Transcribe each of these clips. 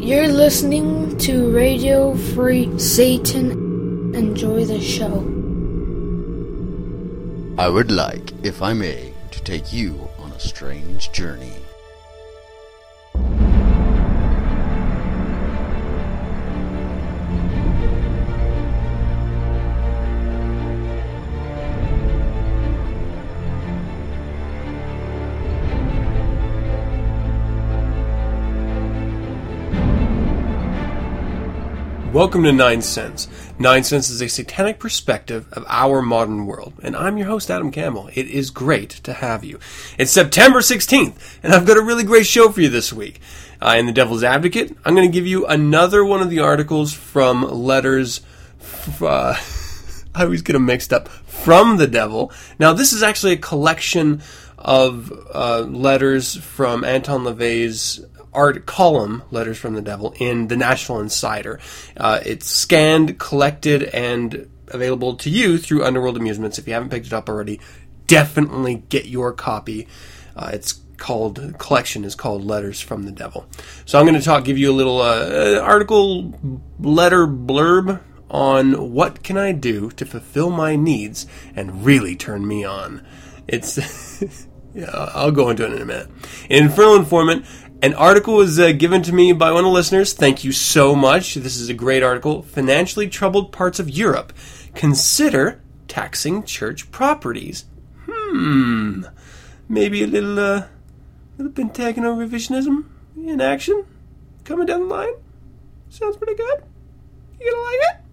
You're listening to Radio Free Satan. Enjoy the show. I would like, if I may, to take you on a strange journey. Welcome to Nine Cents. Nine Cents is a satanic perspective of our modern world, and I'm your host, Adam Campbell. It is great to have you. It's September 16th, and I've got a really great show for you this week. Uh, in The Devil's Advocate, I'm going to give you another one of the articles from Letters. F- uh, I always get them mixed up. From the Devil. Now, this is actually a collection of uh, letters from Anton LaVey's art column, Letters from the Devil, in the National Insider. Uh, it's scanned, collected, and available to you through Underworld Amusements. If you haven't picked it up already, definitely get your copy. Uh, it's called collection is called Letters from the Devil. So I'm going to talk, give you a little uh, article letter blurb on what can I do to fulfill my needs and really turn me on. It's yeah, I'll go into it in a minute. In Infernal Informant, an article was uh, given to me by one of the listeners. Thank you so much. This is a great article. Financially troubled parts of Europe consider taxing church properties. Hmm. Maybe a little, uh, little Pentagonal revisionism in action coming down the line. Sounds pretty good. You gonna like it?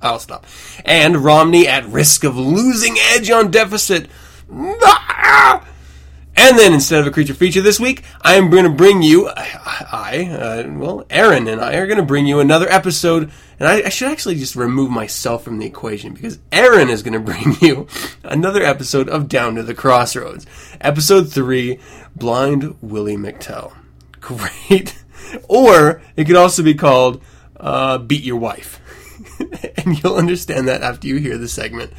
I'll stop. And Romney at risk of losing edge on deficit. And then instead of a creature feature this week, I am going to bring you, I, uh, well, Aaron and I are going to bring you another episode. And I, I, should actually just remove myself from the equation because Aaron is going to bring you another episode of Down to the Crossroads. Episode 3, Blind Willie McTell. Great. Or it could also be called uh, Beat Your Wife. and you'll understand that after you hear the segment.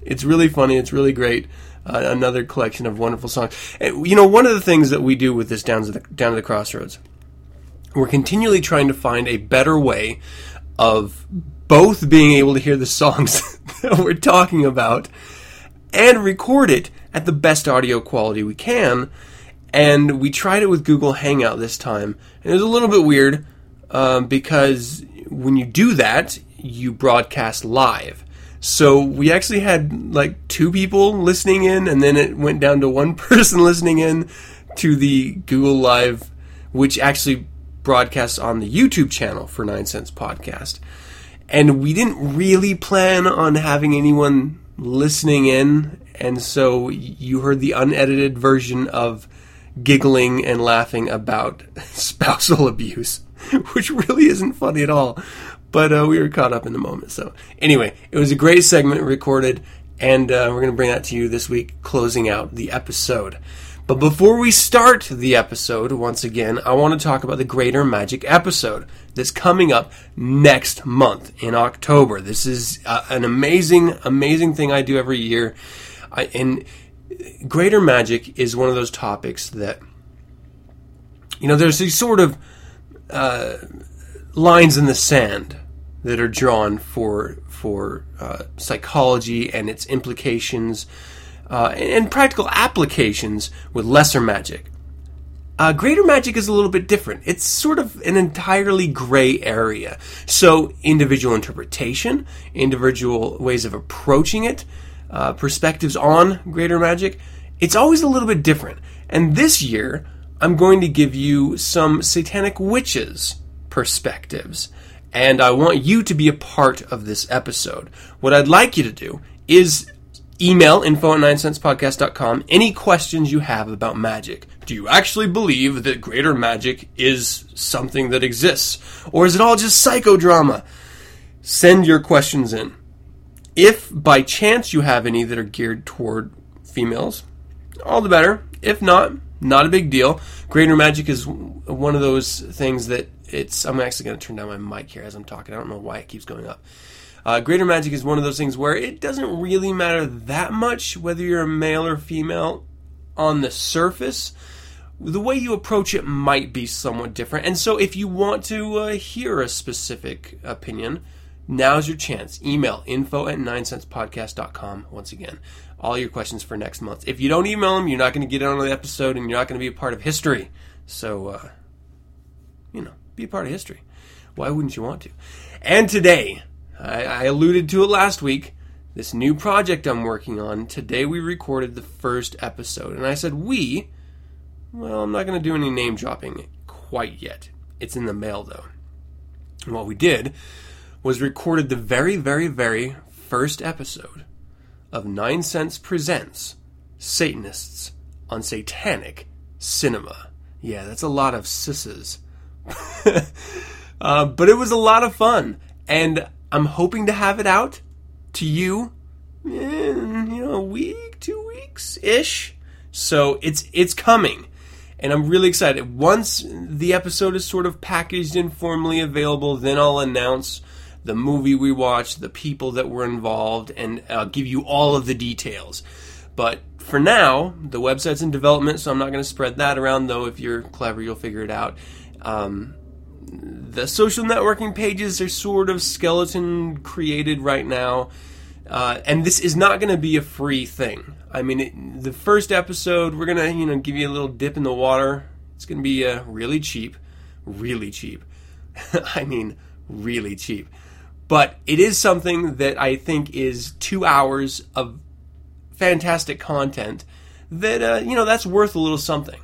It's really funny. It's really great. Uh, another collection of wonderful songs. And, you know, one of the things that we do with this down to the down to the crossroads, we're continually trying to find a better way of both being able to hear the songs that we're talking about and record it at the best audio quality we can. And we tried it with Google Hangout this time, and it was a little bit weird um, because when you do that, you broadcast live. So we actually had like two people listening in, and then it went down to one person listening in to the Google Live, which actually broadcasts on the YouTube channel for Nine Cents Podcast. And we didn't really plan on having anyone listening in, and so you heard the unedited version of giggling and laughing about spousal abuse, which really isn't funny at all but uh, we were caught up in the moment. So anyway, it was a great segment recorded, and uh, we're going to bring that to you this week, closing out the episode. But before we start the episode, once again, I want to talk about the Greater Magic episode that's coming up next month in October. This is uh, an amazing, amazing thing I do every year. I, and Greater Magic is one of those topics that, you know, there's these sort of uh, lines in the sand that are drawn for for uh, psychology and its implications uh, and practical applications with lesser magic. Uh, greater magic is a little bit different. It's sort of an entirely gray area. So, individual interpretation, individual ways of approaching it, uh, perspectives on greater magic, it's always a little bit different. And this year, I'm going to give you some satanic witches perspectives and I want you to be a part of this episode. What I'd like you to do is email info at 9centspodcast.com any questions you have about magic. Do you actually believe that greater magic is something that exists? Or is it all just psychodrama? Send your questions in. If by chance you have any that are geared toward females, all the better. If not, not a big deal. Greater magic is one of those things that it's I'm actually going to turn down my mic here as I'm talking. I don't know why it keeps going up. Uh, greater magic is one of those things where it doesn't really matter that much whether you're a male or female on the surface. the way you approach it might be somewhat different. And so, if you want to uh, hear a specific opinion, now's your chance. Email info at 9centspodcast.com. Once again, all your questions for next month. If you don't email them, you're not going to get on the episode and you're not going to be a part of history. So, uh, you know, be a part of history. Why wouldn't you want to? And today, I, I alluded to it last week. This new project I'm working on. Today we recorded the first episode, and I said we. Well, I'm not going to do any name dropping quite yet. It's in the mail though. And what we did was recorded the very, very, very first episode of Nine Cents Presents Satanists on Satanic Cinema. Yeah, that's a lot of sisses. uh, but it was a lot of fun, and I'm hoping to have it out to you in you know a week, two weeks ish. So it's it's coming, and I'm really excited. Once the episode is sort of packaged and formally available, then I'll announce the movie we watched, the people that were involved, and I'll give you all of the details. But for now, the website's in development, so I'm not going to spread that around. Though, if you're clever, you'll figure it out. Um, the social networking pages are sort of skeleton created right now. Uh, and this is not going to be a free thing. I mean, it, the first episode, we're to, you know, give you a little dip in the water. It's to be uh, really cheap. Really cheap. I mean, really cheap. But it is something that I think is two hours of fantastic content that, uh, you know, that's worth a little something.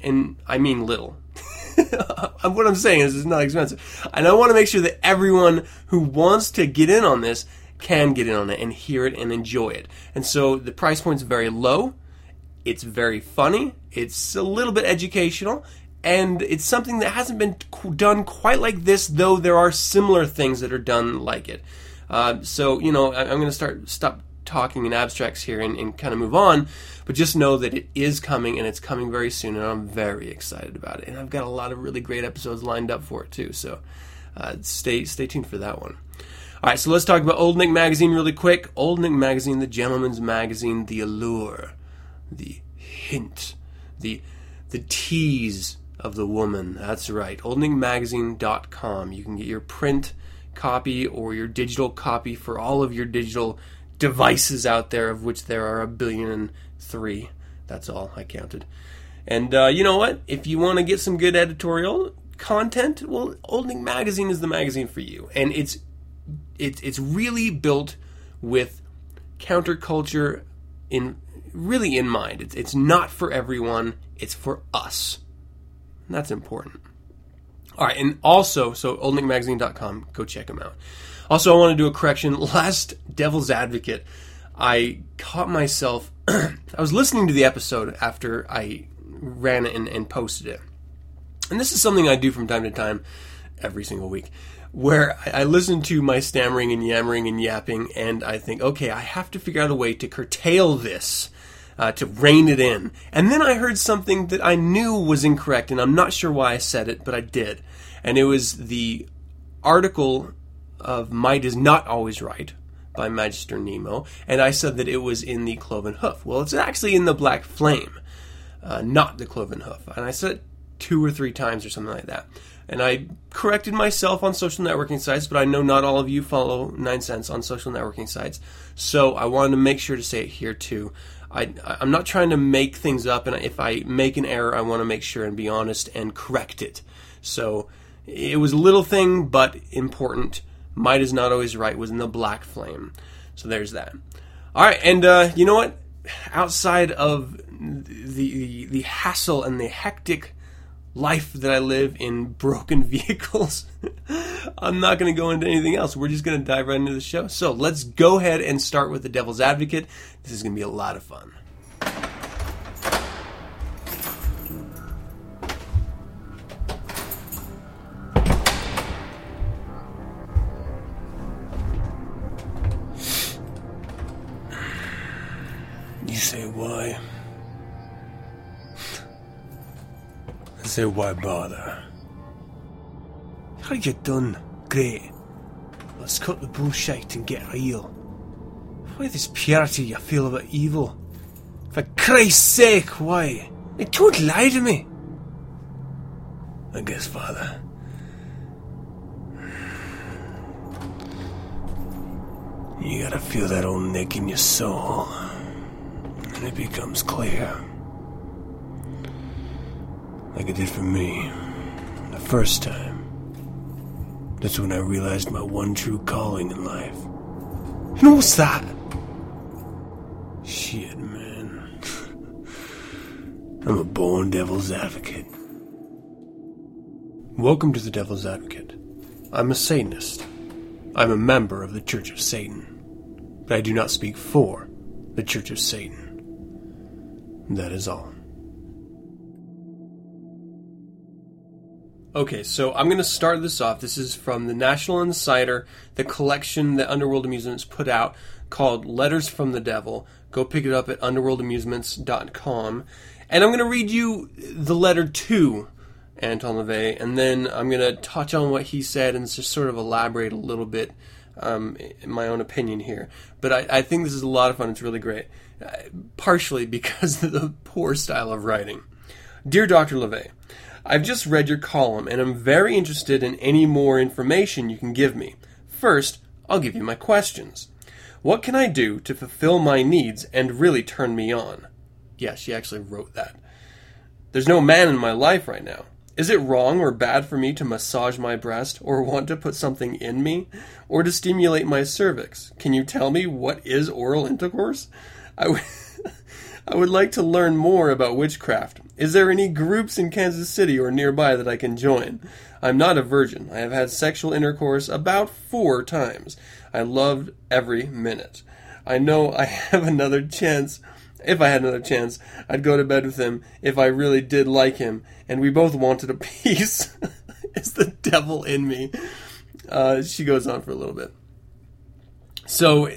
And I mean little. what I'm saying is it's not expensive. And I want to make sure that everyone who wants to get in on this can get in on it and hear it and enjoy it. And so the price point's very low. It's very funny. It's a little bit educational. And it's something that hasn't been done quite like this, though there are similar things that are done like it. Uh, so, you know, I'm going to start stop talking in abstracts here and, and kind of move on. But just know that it is coming and it's coming very soon, and I'm very excited about it. And I've got a lot of really great episodes lined up for it too. So uh, stay stay tuned for that one. All right, so let's talk about Old Nick Magazine really quick. Old Nick Magazine, the gentleman's magazine, the allure, the hint, the the tease of the woman. That's right. OldNickMagazine.com. You can get your print copy or your digital copy for all of your digital devices out there, of which there are a billion and three. That's all I counted. And uh, you know what? If you want to get some good editorial content, well, Old Nick Magazine is the magazine for you. And it's it's it's really built with counterculture in really in mind. It's it's not for everyone. It's for us. And that's important. All right, and also, so oldnickmagazine.com, go check them out. Also, I want to do a correction. Last Devil's Advocate, I caught myself. I was listening to the episode after I ran it and, and posted it. And this is something I do from time to time, every single week where I listen to my stammering and yammering and yapping, and I think, okay, I have to figure out a way to curtail this, uh, to rein it in. And then I heard something that I knew was incorrect, and I'm not sure why I said it, but I did. And it was the article of Might is Not Always Right by Magister Nemo, and I said that it was in the Cloven Hoof. Well, it's actually in the Black Flame, uh, not the Cloven Hoof. And I said two or three times or something like that and I corrected myself on social networking sites, but I know not all of you follow Nine Cents on social networking sites, so I wanted to make sure to say it here too. I, I'm not trying to make things up, and if I make an error, I want to make sure and be honest and correct it. So it was a little thing, but important. Might is not always right was in the Black Flame. So there's that. All right, and uh, you know what? Outside of the the hassle and the hectic life that I live in broken vehicles. I'm not going to go into anything else. We're just going to dive right into the show. So let's go ahead and start with the Devil's Advocate. This is going to be a lot of fun. Why? say why bother? How you done? Great. Let's cut the bullshit and get real. Why this purity you feel about evil? For Christ's sake, why? Don't lie to me. I guess, Father. You gotta feel that old nick in your soul, it becomes clear. Like it did for me the first time. That's when I realized my one true calling in life. And what's that? Shit, man. I'm a born devil's advocate. Welcome to the Devil's Advocate. I'm a Satanist. I'm a member of the Church of Satan. But I do not speak for the Church of Satan. That is all. Okay, so I'm going to start this off. This is from the National Insider, the collection that Underworld Amusements put out called Letters from the Devil. Go pick it up at underworldamusements.com. And I'm going to read you the letter to Anton LaVey, and then I'm going to touch on what he said and just sort of elaborate a little bit um, in my own opinion here. But I, I, think this is a lot of fun. It's really great. Partially because of the poor style of writing. Dear Dr. LaVey, I've just read your column and I'm very interested in any more information you can give me. First, I'll give you my questions. What can I do to fulfill my needs and really turn me on? Yeah, she actually wrote that. There's no man in my life right now. Is it wrong or bad for me to massage my breast or want to put something in me or to stimulate my cervix? Can you tell me what is oral intercourse? I, w- I would like to learn more about witchcraft. Is there any groups in Kansas City or nearby that I can join? I'm not a virgin. I have had sexual intercourse about four times. I loved every minute. I know I have another chance. If I had another chance, I'd go to bed with him if I really did like him, and we both wanted a piece. it's the devil in me. Uh, she goes on for a little bit. So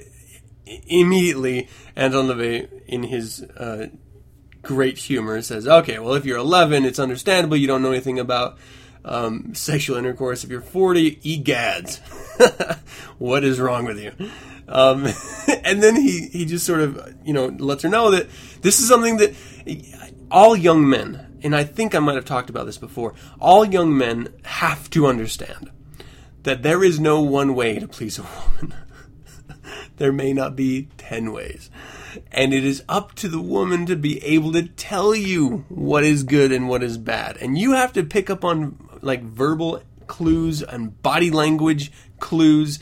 immediately, Anton in his uh, great humor says, okay, well, if you're 11, it's understandable you don't know anything about um, sexual intercourse. If you're 40, egads. what is wrong with you? Um, and then he, he just sort of, you know, lets her know that this is something that all young men, and I think I might have talked about this before, all young men have to understand that there is no one way to please a woman. There may not be 10 ways and it is up to the woman to be able to tell you what is good and what is bad. And you have to pick up on like verbal clues and body language clues,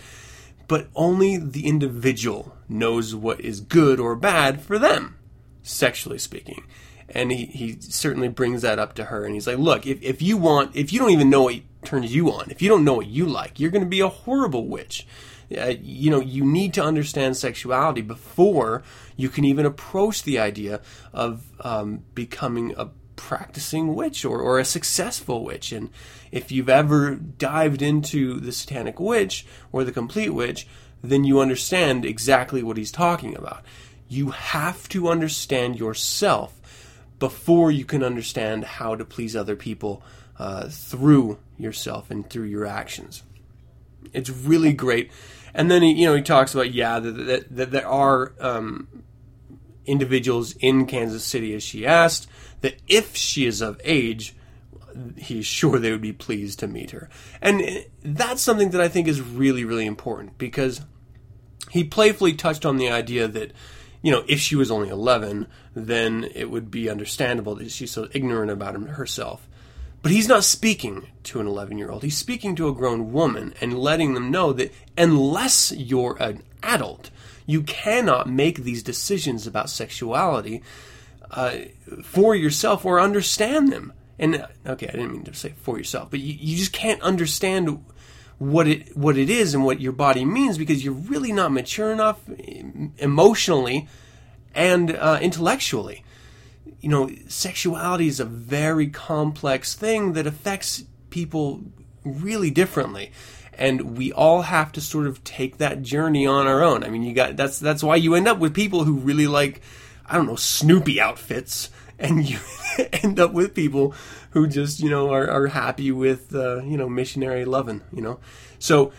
but only the individual knows what is good or bad for them, sexually speaking. And he, he certainly brings that up to her. And he's like, look, if, if you want, if you don't even know what turns you on, if you don't know what you like, you're going to be a horrible witch. Uh, you know, you need to understand sexuality before you can even approach the idea of um, becoming a practicing witch or, or a successful witch. And if you've ever dived into the satanic witch or the complete witch, then you understand exactly what he's talking about. You have to understand yourself before you can understand how to please other people uh, through yourself and through your actions. It's really great. And then he, you know, he talks about yeah that, that, that there are um, individuals in Kansas City, as she asked, that if she is of age, he's sure they would be pleased to meet her. And that's something that I think is really, really important because he playfully touched on the idea that, you know, if she was only 11, then it would be understandable that she's so ignorant about herself. But he's not speaking to an 11 year old. He's speaking to a grown woman and letting them know that unless you're an adult, you cannot make these decisions about sexuality uh, for yourself or understand them. And okay, I didn't mean to say for yourself, but you, you just can't understand what it what it is and what your body means because you're really not mature enough emotionally and uh, intellectually you know, sexuality is a very complex thing that affects people really differently. And we all have to sort of take that journey on our own. I mean, you got that's that's why you end up with people who really like, I don't know, Snoopy outfits, and you end up with people who just you know are, are happy with uh, you know missionary loving. You know, so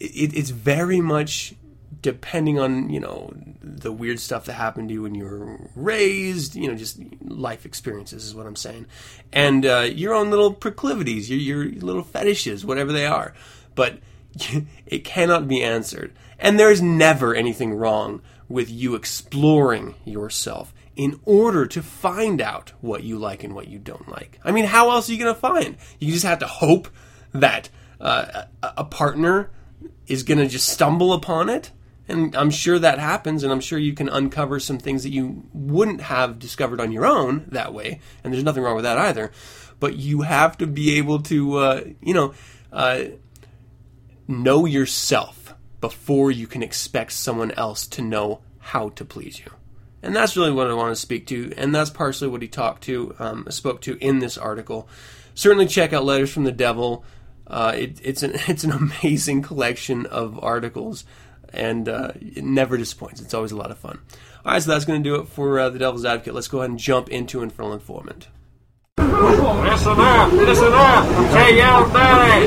it, it's very much depending on you know the weird stuff that happened to you when you were raised, you know, just life experiences is what I'm saying, and uh, your own little proclivities, your your little fetishes, whatever they are, but it cannot be answered, and there is never anything wrong with you exploring yourself in order to find out what you like and what you don't like. I mean, how else are you going to find? You just have to hope that uh, a partner is going to just stumble upon it. And I'm sure that happens, and I'm sure you can uncover some things that you wouldn't have discovered on your own that way. And there's nothing wrong with that either. But you have to be able to, uh, you know, uh, know yourself before you can expect someone else to know how to please you. And that's really what I want to speak to, and that's partially what he talked to, um, spoke to in this article. Certainly check out Letters from the Devil. Uh, it, it's an it's an amazing collection of articles, and uh, it never disappoints. It's always a lot of fun. All right, so that's going to do it for uh, the Devil's Advocate. Let's go ahead and jump into Infernal Informant. Listen up, listen up. Hey, out there.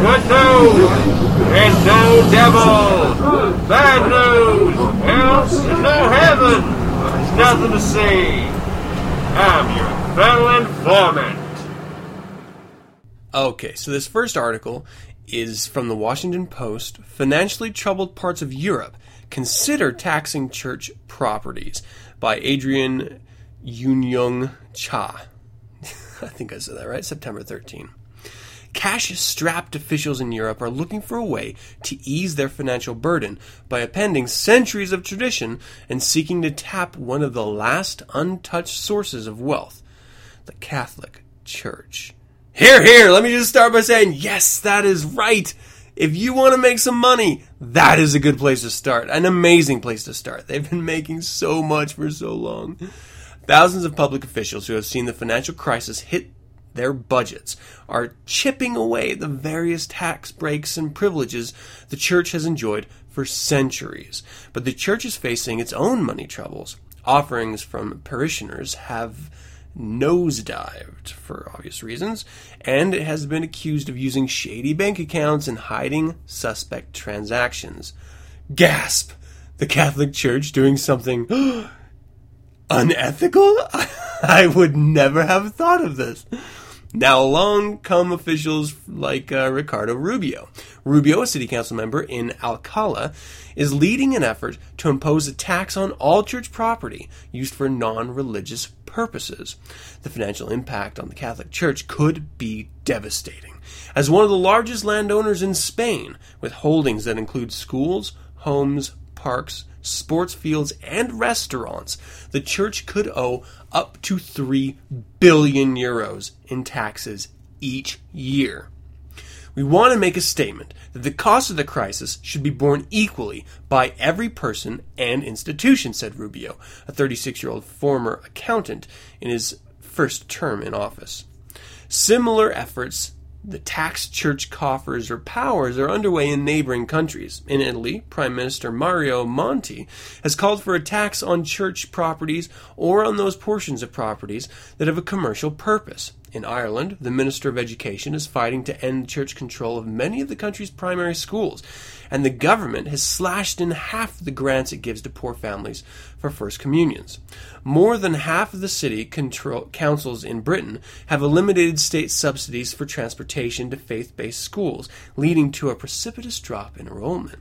Good news. There's no devil. Bad news. Else there's no heaven. There's nothing to see. I'm your fellow informant. Okay, so this first article is from the Washington Post. Financially troubled parts of Europe consider taxing church properties by Adrian Yunyung Cha. I think I said that right, September 13. Cash strapped officials in Europe are looking for a way to ease their financial burden by appending centuries of tradition and seeking to tap one of the last untouched sources of wealth the Catholic Church. Here, here, let me just start by saying, yes, that is right. If you want to make some money, that is a good place to start. An amazing place to start. They've been making so much for so long. Thousands of public officials who have seen the financial crisis hit their budgets are chipping away the various tax breaks and privileges the church has enjoyed for centuries. But the church is facing its own money troubles. Offerings from parishioners have nosedived for obvious reasons, and it has been accused of using shady bank accounts and hiding suspect transactions. Gasp! The Catholic Church doing something unethical? I would never have thought of this. Now along come officials like uh, Ricardo Rubio. Rubio, a city council member in Alcala, is leading an effort to impose a tax on all church property used for non-religious purposes. The financial impact on the Catholic Church could be devastating. As one of the largest landowners in Spain, with holdings that include schools, homes, parks, sports fields, and restaurants, the church could owe up to 3 billion euros in taxes each year. We want to make a statement that the cost of the crisis should be borne equally by every person and institution, said Rubio, a 36 year old former accountant in his first term in office. Similar efforts the tax church coffers or powers are underway in neighboring countries. In Italy, Prime Minister Mario Monti has called for a tax on church properties or on those portions of properties that have a commercial purpose. In Ireland, the Minister of Education is fighting to end church control of many of the country's primary schools, and the government has slashed in half the grants it gives to poor families for First Communions. More than half of the city control, councils in Britain have eliminated state subsidies for transportation to faith based schools, leading to a precipitous drop in enrollment.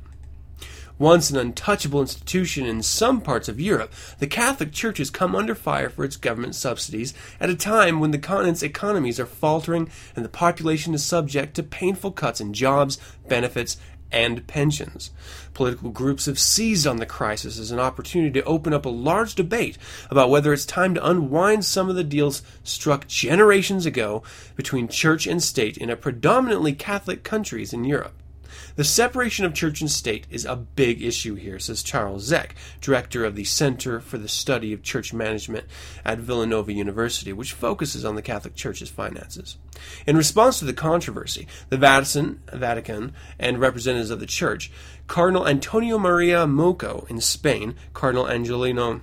Once an untouchable institution in some parts of Europe, the Catholic Church has come under fire for its government subsidies at a time when the continent's economies are faltering and the population is subject to painful cuts in jobs, benefits, and pensions. Political groups have seized on the crisis as an opportunity to open up a large debate about whether it's time to unwind some of the deals struck generations ago between church and state in a predominantly Catholic countries in Europe. The separation of church and state is a big issue here, says Charles Zech, director of the Center for the Study of Church Management at Villanova University, which focuses on the Catholic Church's finances. In response to the controversy, the Vatican, Vatican and representatives of the Church, Cardinal Antonio Maria Moco in Spain, Cardinal Angelino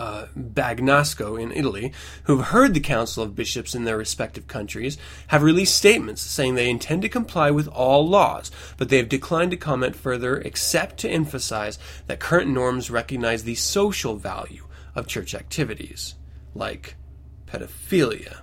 uh, Bagnasco in Italy, who've heard the Council of Bishops in their respective countries, have released statements saying they intend to comply with all laws, but they have declined to comment further except to emphasize that current norms recognize the social value of church activities, like pedophilia.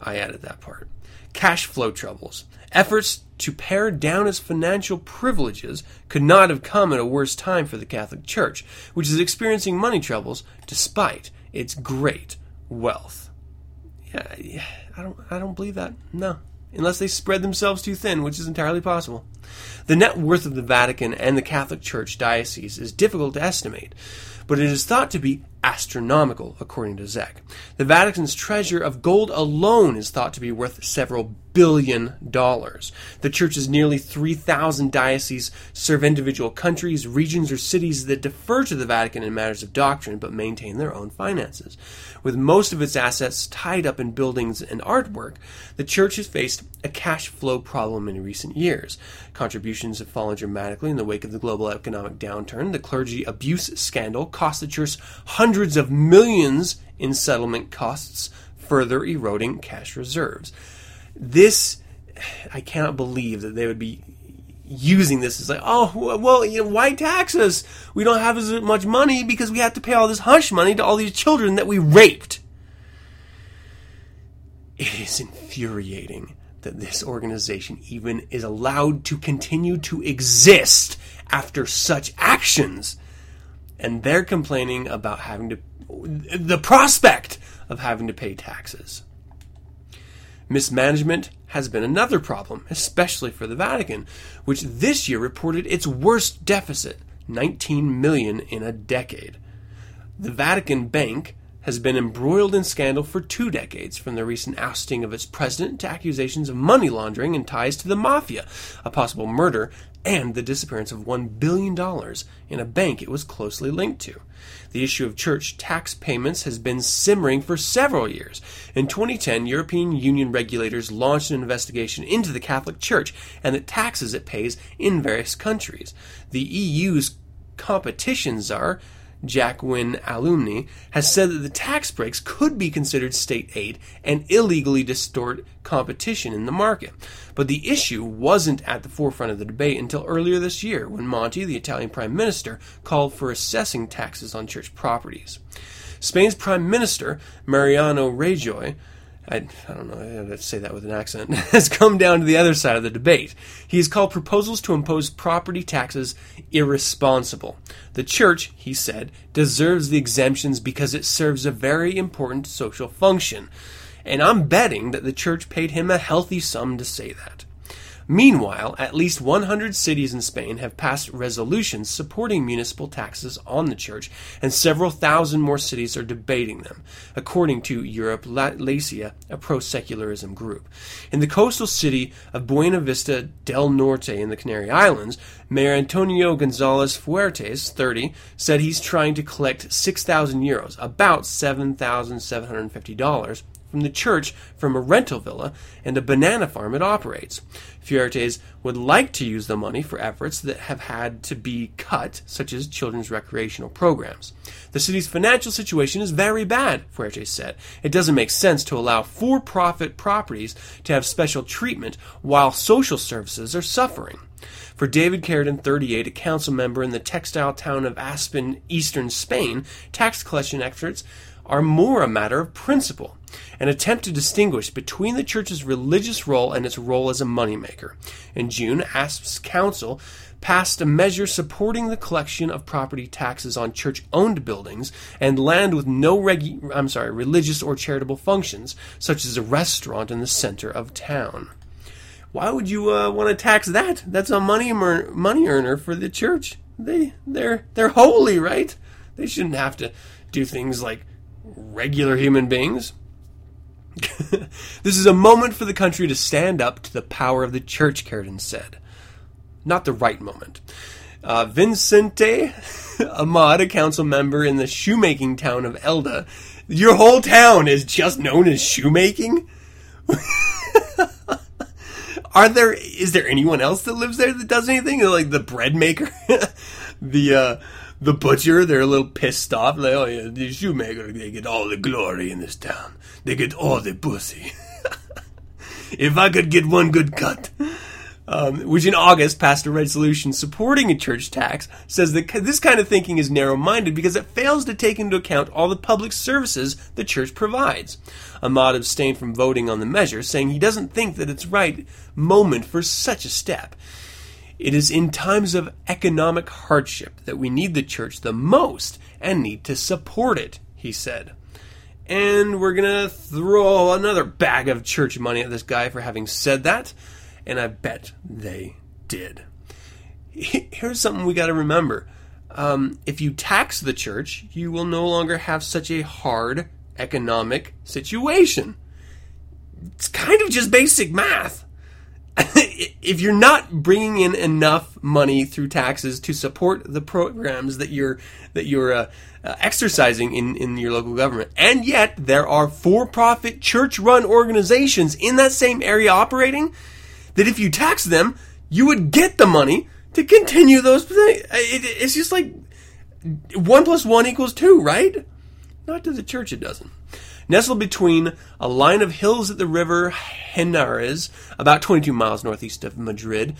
I added that part. Cash flow troubles. Efforts to pare down its financial privileges could not have come at a worse time for the Catholic Church, which is experiencing money troubles despite its great wealth. Yeah, I don't, I don't believe that. No, unless they spread themselves too thin, which is entirely possible. The net worth of the Vatican and the Catholic Church diocese is difficult to estimate, but it is thought to be astronomical, according to Zech. The Vatican's treasure of gold alone is thought to be worth several billion dollars. The Church's nearly 3,000 dioceses serve individual countries, regions, or cities that defer to the Vatican in matters of doctrine but maintain their own finances. With most of its assets tied up in buildings and artwork, the Church has faced a cash flow problem in recent years. Contributions have fallen dramatically in the wake of the global economic downturn. The clergy abuse scandal cost the Church hundreds of millions in settlement costs, further eroding cash reserves. This, I cannot believe that they would be using this as like, oh, well, you know, why tax us? We don't have as much money because we have to pay all this hush money to all these children that we raped. It is infuriating that this organization even is allowed to continue to exist after such actions. And they're complaining about having to, the prospect of having to pay taxes. Mismanagement has been another problem, especially for the Vatican, which this year reported its worst deficit, 19 million in a decade. The Vatican Bank has been embroiled in scandal for two decades, from the recent ousting of its president to accusations of money laundering and ties to the mafia, a possible murder, and the disappearance of $1 billion in a bank it was closely linked to. The issue of church tax payments has been simmering for several years. In 2010, European Union regulators launched an investigation into the Catholic Church and the taxes it pays in various countries. The EU's competition czar, Joaquín Almunia, has said that the tax breaks could be considered state aid and illegally distort competition in the market. But the issue wasn't at the forefront of the debate until earlier this year when Monti, the Italian prime minister, called for assessing taxes on church properties. Spain's prime minister, Mariano Rajoy, I, I don't know, I say that with an accent, has come down to the other side of the debate. He has called proposals to impose property taxes irresponsible. The church, he said, deserves the exemptions because it serves a very important social function. And I'm betting that the church paid him a healthy sum to say that. Meanwhile, at least 100 cities in Spain have passed resolutions supporting municipal taxes on the church, and several thousand more cities are debating them, according to Europa Laica, a pro secularism group. In the coastal city of Buena Vista del Norte in the Canary Islands, Mayor Antonio Gonzalez Fuertes, 30, said he's trying to collect 6,000 euros, about $7,750 from the church from a rental villa and a banana farm it operates. Fuertes would like to use the money for efforts that have had to be cut, such as children's recreational programs. The city's financial situation is very bad, Fuertes said. It doesn't make sense to allow for profit properties to have special treatment while social services are suffering. For David Carradine, 38, a council member in the textile town of Aspe, eastern Spain, tax collection efforts are more a matter of principle, an attempt to distinguish between the church's religious role and its role as a moneymaker. In June, Aspe's council passed a measure supporting the collection of property taxes on church-owned buildings and land with no regu- I'm sorry, religious or charitable functions, such as a restaurant in the center of town. Why would you uh, want to tax that? That's a money earner, money earner for the church. They they're they're holy, right? They shouldn't have to do things like regular human beings. this is a moment for the country to stand up to the power of the church, Carradine said. Not the right moment. Uh, Vincente Ahmad, a council member in the shoemaking town of Elda. Your whole town is just known as shoemaking? Are there is there anyone else that lives there that does anything? Like the bread maker? the uh the butcher, they're a little pissed off. Like, oh yeah, the shoemaker, they get all the glory in this town. They get all the pussy. if I could get one good cut. Um, which in August passed a resolution supporting a church tax, says that this kind of thinking is narrow minded because it fails to take into account all the public services the church provides. Ahmad abstained from voting on the measure, saying he doesn't think that it's right moment for such a step. It is in times of economic hardship that we need the church the most and need to support it, he said. And we're going to throw another bag of church money at this guy for having said that and I bet they did. Here's something we got to remember. Um, if you tax the church, you will no longer have such a hard economic situation. It's kind of just basic math. if you're not bringing in enough money through taxes to support the programs that you're that you're uh, uh, exercising in in your local government, and yet there are for-profit church-run organizations in that same area operating, that if you tax them, you would get the money to continue those. It, it's just like one plus one equals two, right? Not to the church, it doesn't. Nestled between a line of hills at the river Henares, about 22 miles northeast of Madrid,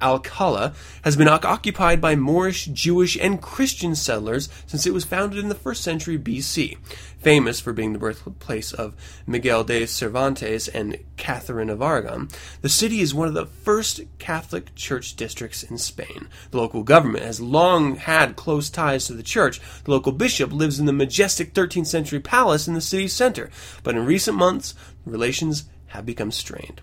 Alcala has been occupied by Moorish, Jewish, and Christian settlers since it was founded in the first century BC. Famous for being the birthplace of Miguel de Cervantes and Catherine of Aragon, the city is one of the first Catholic church districts in Spain. The local government has long had close ties to the church. The local bishop lives in the majestic 13th century palace in the city's center, but in recent months, relations have become strained.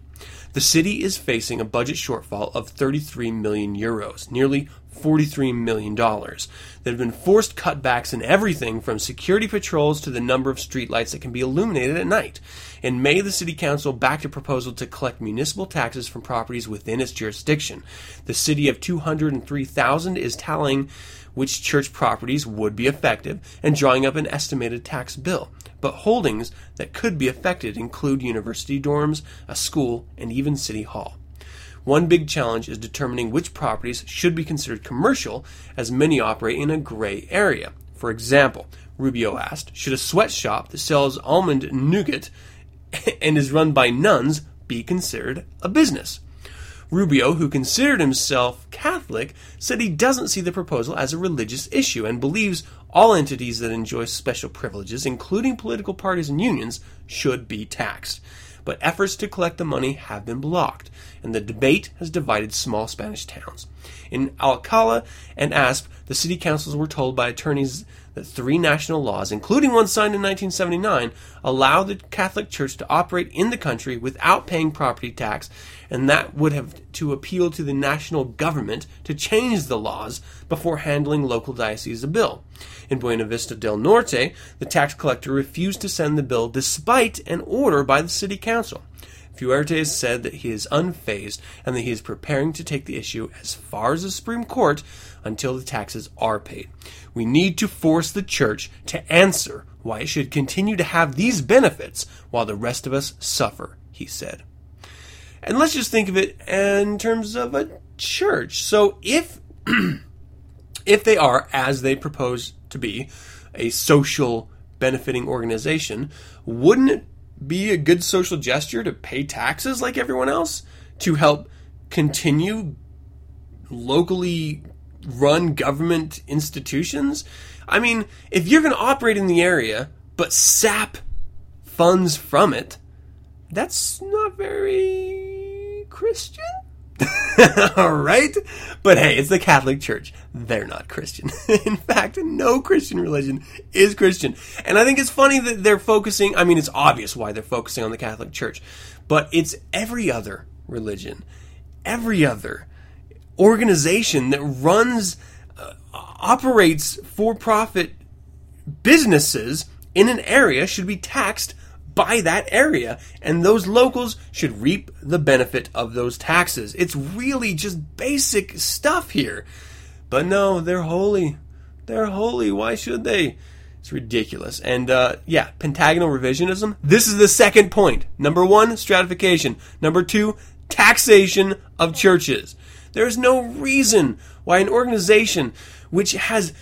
The city is facing a budget shortfall of 33 million euros, nearly $43 million. There have been forced cutbacks in everything from security patrols to the number of streetlights that can be illuminated at night. In May, the City Council backed a proposal to collect municipal taxes from properties within its jurisdiction. The city of 203,000 is tallying which church properties would be effective and drawing up an estimated tax bill but holdings that could be affected include university dorms, a school, and even City Hall. One big challenge is determining which properties should be considered commercial, as many operate in a gray area. For example, Rubio asked, should a sweatshop that sells almond nougat and is run by nuns be considered a business? Rubio, who considered himself Catholic, said he doesn't see the proposal as a religious issue and believes all entities that enjoy special privileges, including political parties and unions, should be taxed. But efforts to collect the money have been blocked, and the debate has divided small Spanish towns. In Alcala and Aspe, the city councils were told by attorneys that three national laws, including one signed in 1979, allow the Catholic Church to operate in the country without paying property tax, and that would have to appeal to the national government to change the laws before handling local dioceses a bill. In Buena Vista del Norte, the tax collector refused to send the bill despite an order by the city council. Fuertes said that he is unfazed and that he is preparing to take the issue as far as the Supreme Court until the taxes are paid. We need to force the church to answer why it should continue to have these benefits while the rest of us suffer, he said. And let's just think of it in terms of a church. So if if they are as they propose to be a social benefiting organization, wouldn't it be a good social gesture to pay taxes like everyone else to help continue locally run government institutions? I mean, if you're going to operate in the area but sap funds from it, that's not very Christian. All right? But hey, it's the Catholic Church. They're not Christian. In fact, no Christian religion is Christian. And I think it's funny that they're focusing, I mean, it's obvious why they're focusing on the Catholic Church, but it's every other religion, every other organization that runs, uh, operates for profit businesses in an area should be taxed by that area, and those locals should reap the benefit of those taxes. It's really just basic stuff here. But no, they're holy. They're holy. Why should they? It's ridiculous. And uh, yeah, pentagonal revisionism. This is the second point. Number one, stratification. Number two, taxation of churches. There is no reason why an organization which has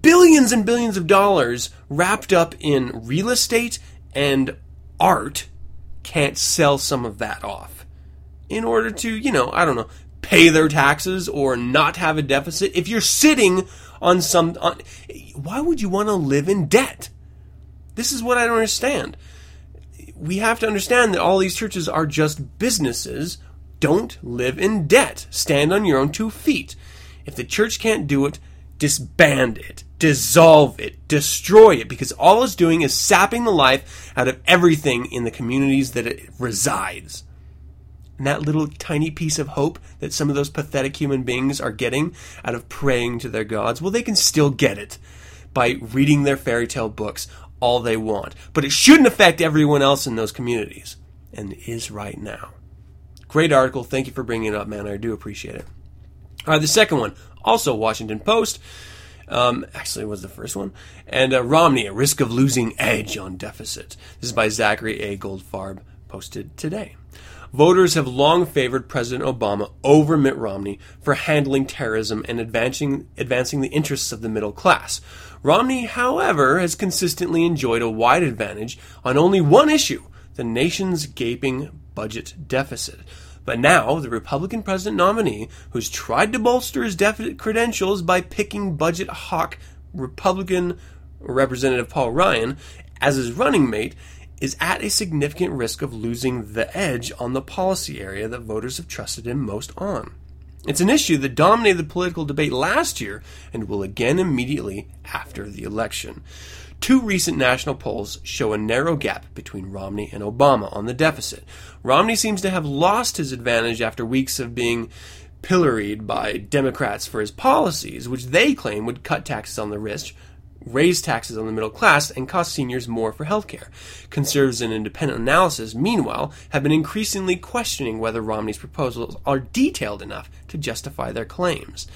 billions and billions of dollars wrapped up in real estate and art can't sell some of that off in order to, you know, I don't know, pay their taxes or not have a deficit. If you're sitting on some, on, why would you want to live in debt? This is what I don't understand. We have to understand that all these churches are just businesses. Don't live in debt. Stand on your own two feet. If the church can't do it, disband it, dissolve it, destroy it, because all it's doing is sapping the life out of everything in the communities that it resides. And that little tiny piece of hope that some of those pathetic human beings are getting out of praying to their gods, well, they can still get it by reading their fairy tale books all they want. But it shouldn't affect everyone else in those communities. And it is right now. Great article. Thank you for bringing it up, man. I do appreciate it. All right, the second one, also Washington Post. Um, actually, was the first one. And uh, Romney, a risk of losing edge on deficit. This is by Zachary A. Goldfarb, posted today. Voters have long favored President Obama over Mitt Romney for handling terrorism and advancing, advancing the interests of the middle class. Romney, however, has consistently enjoyed a wide advantage on only one issue the nation's gaping budget deficit. But now, the Republican president nominee, who's tried to bolster his deficit credentials by picking budget hawk Republican Representative Paul Ryan as his running mate, is at a significant risk of losing the edge on the policy area that voters have trusted him most on. It's an issue that dominated the political debate last year and will again immediately after the election. Two recent national polls show a narrow gap between Romney and Obama on the deficit. Romney seems to have lost his advantage after weeks of being pilloried by Democrats for his policies, which they claim would cut taxes on the rich, raise taxes on the middle class, and cost seniors more for health care. Conservatives and independent analysis, meanwhile, have been increasingly questioning whether Romney's proposals are detailed enough to justify their claims.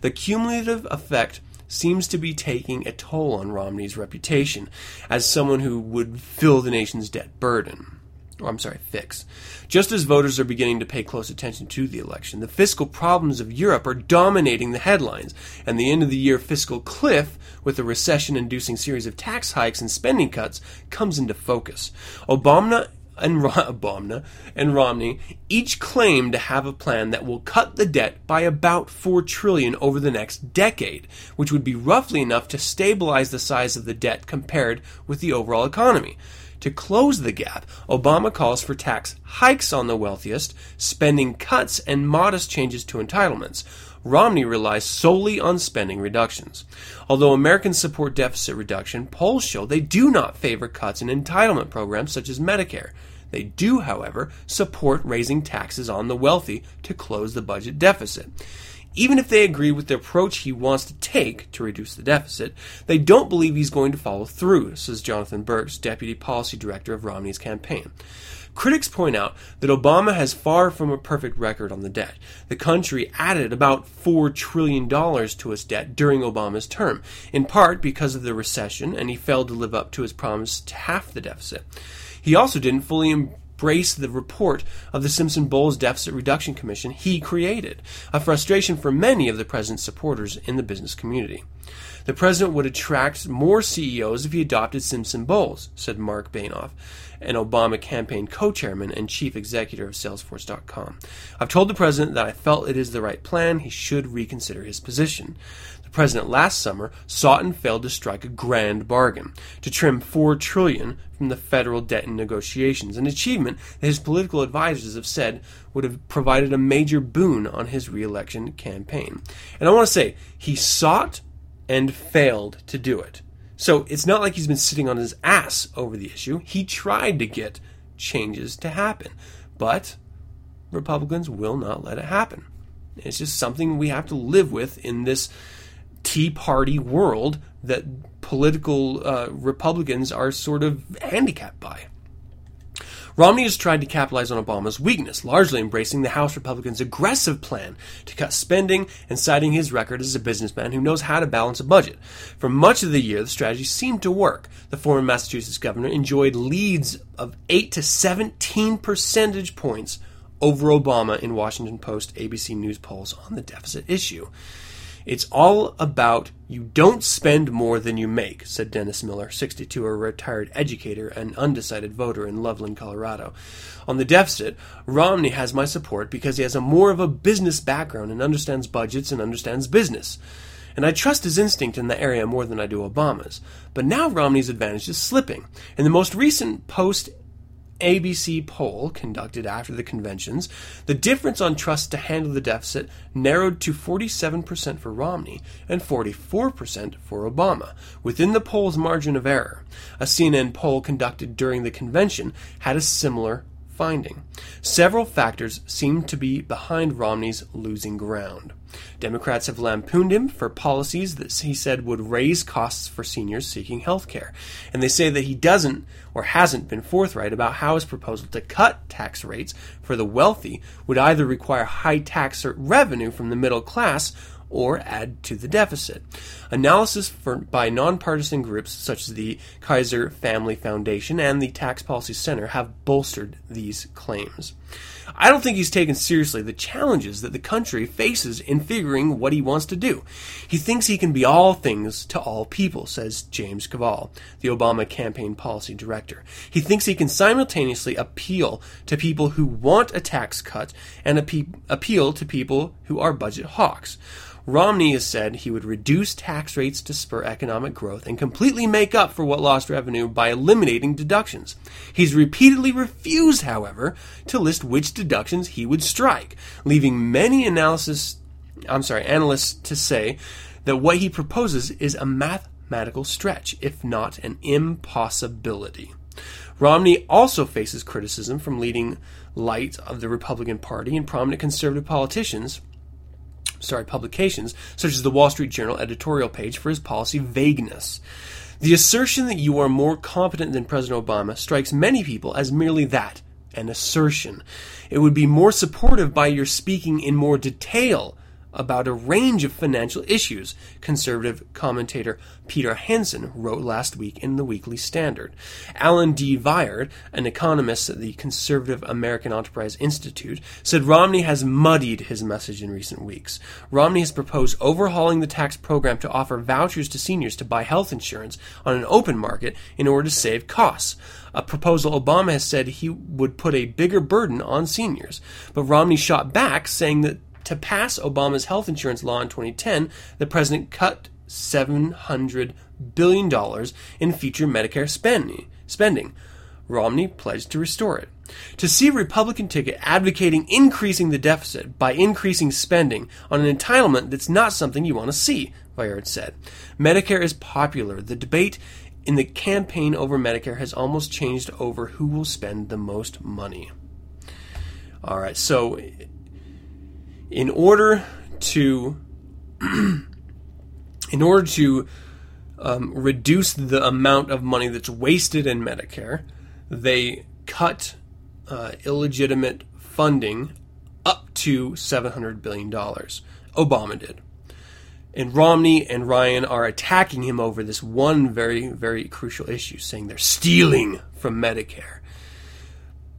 The cumulative effect seems to be taking a toll on Romney's reputation as someone who would fill the nation's debt burden. Or, I'm sorry, fix. Just as voters are beginning to pay close attention to the election, the fiscal problems of Europe are dominating the headlines, and the end of the year fiscal cliff, with a recession inducing series of tax hikes and spending cuts, comes into focus. Obama and Obama and Romney each claim to have a plan that will cut the debt by about 4 trillion over the next decade, which would be roughly enough to stabilize the size of the debt compared with the overall economy. To close the gap, Obama calls for tax hikes on the wealthiest, spending cuts, and modest changes to entitlements. Romney relies solely on spending reductions. Although Americans support deficit reduction, polls show they do not favor cuts in entitlement programs such as Medicare. They do, however, support raising taxes on the wealthy to close the budget deficit. Even if they agree with the approach he wants to take to reduce the deficit, they don't believe he's going to follow through, says Jonathan Burks, deputy policy director of Romney's campaign. Critics point out that Obama has far from a perfect record on the debt. The country added about $4 trillion to its debt during Obama's term, in part because of the recession, and he failed to live up to his promise to half the deficit. He also didn't fully embrace the report of the Simpson Bowles Deficit Reduction Commission he created, a frustration for many of the president's supporters in the business community. The president would attract more CEOs if he adopted Simpson Bowles, said Marc Benioff, an Obama campaign co chairman and chief executive of Salesforce.com. I've told the president that I felt it is the right plan. He should reconsider his position. President last summer sought and failed to strike a grand bargain to trim four trillion from the federal debt in negotiations, an achievement that his political advisors have said would have provided a major boon on his reelection campaign. And I want to say he sought and failed to do it. So it's not like he's been sitting on his ass over the issue. He tried to get changes to happen, but Republicans will not let it happen. It's just something we have to live with in this Tea Party world that political uh, Republicans are sort of handicapped by. Romney has tried to capitalize on Obama's weakness, largely embracing the House Republicans' aggressive plan to cut spending and citing his record as a businessman who knows how to balance a budget. For much of the year, the strategy seemed to work. The former Massachusetts governor enjoyed leads of 8 to 17 percentage points over Obama in Washington Post ABC News polls on the deficit issue. It's all about you don't spend more than you make, said Dennis Miller, 62, a retired educator and undecided voter in Loveland, Colorado. On the deficit, Romney has my support because he has a more of a business background and understands budgets and understands business. And I trust his instinct in the area more than I do Obama's. But now Romney's advantage is slipping. In the most recent post ABC poll conducted after the conventions, the difference on trust to handle the deficit narrowed to 47% for Romney and 44% for Obama, within the poll's margin of error. A CNN poll conducted during the convention had a similar finding. Several factors seem to be behind Romney's losing ground. Democrats have lampooned him for policies that he said would raise costs for seniors seeking health care. And they say that he doesn't or hasn't been forthright about how his proposal to cut tax rates for the wealthy would either require high tax revenue from the middle class or add to the deficit. Analysis for, by nonpartisan groups such as the Kaiser Family Foundation and the Tax Policy Center have bolstered these claims. I don't think he's taken seriously the challenges that the country faces in figuring what he wants to do. He thinks he can be all things to all people, says James Kvaal, the Obama campaign policy director. He thinks he can simultaneously appeal to people who want a tax cut and appeal to people who are budget hawks. Romney has said he would reduce tax rates to spur economic growth and completely make up for what lost revenue by eliminating deductions. He's repeatedly refused, however, to list which deductions he would strike, leaving many analysis I'm sorry, analysts to say that what he proposes is a mathematical stretch, if not an impossibility. Romney also faces criticism from leading light of the Republican Party and prominent conservative politicians sorry, publications, such as the Wall Street Journal editorial page for his policy vagueness. The assertion that you are more competent than President Obama strikes many people as merely that, an assertion. It would be more supportive by your speaking in more detail about a range of financial issues, conservative commentator Peter Hansen wrote last week in the Weekly Standard. Alan D. Viard, an economist at the Conservative American Enterprise Institute, said Romney has muddied his message in recent weeks. Romney has proposed overhauling the tax program to offer vouchers to seniors to buy health insurance on an open market in order to save costs a proposal Obama has said he would put a bigger burden on seniors. But Romney shot back, saying that to pass Obama's health insurance law in 2010, the president cut $700 billion in future Medicare spending. Romney pledged to restore it. To see a Republican ticket advocating increasing the deficit by increasing spending on an entitlement that's not something you want to see, Viard said. Medicare is popular. The debate in the campaign over Medicare has almost changed over who will spend the most money. All right, so in order to in order to um, reduce the amount of money that's wasted in Medicare, they cut uh, illegitimate funding up to $700 billion. Obama did. And Romney and Ryan are attacking him over this one very, very crucial issue, saying they're stealing from Medicare.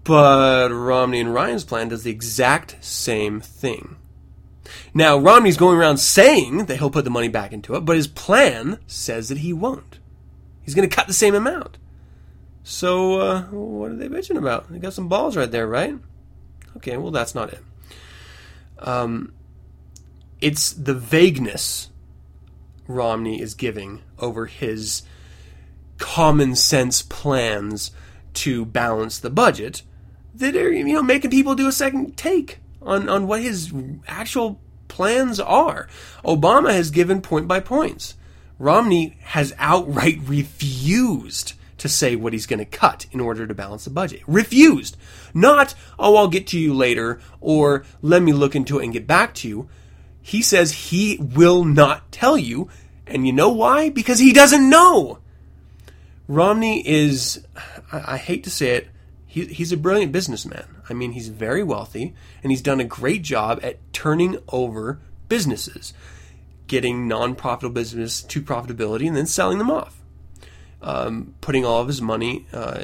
But Romney and Ryan's plan does the exact same thing. Now, Romney's going around saying that he'll put the money back into it, but his plan says that he won't. He's going to cut the same amount. So, uh, what are they bitching about? They got some balls right there, right? Okay, well, that's not it. Um, it's the vagueness Romney is giving over his common sense plans to balance the budget that are, you know, making people do a second take on, on what his actual plans are. Obama has given point by points. Romney has outright refused to say what he's going to cut in order to balance the budget. Refused. Not, oh, I'll get to you later, or let me look into it and get back to you. He says he will not tell you. And you know why? Because he doesn't know. Romney is, I, I hate to say it, he, he's a brilliant businessman. I mean, he's very wealthy, and he's done a great job at turning over businesses, getting non profitable business to profitability, and then selling them off. Um, putting all of his money uh,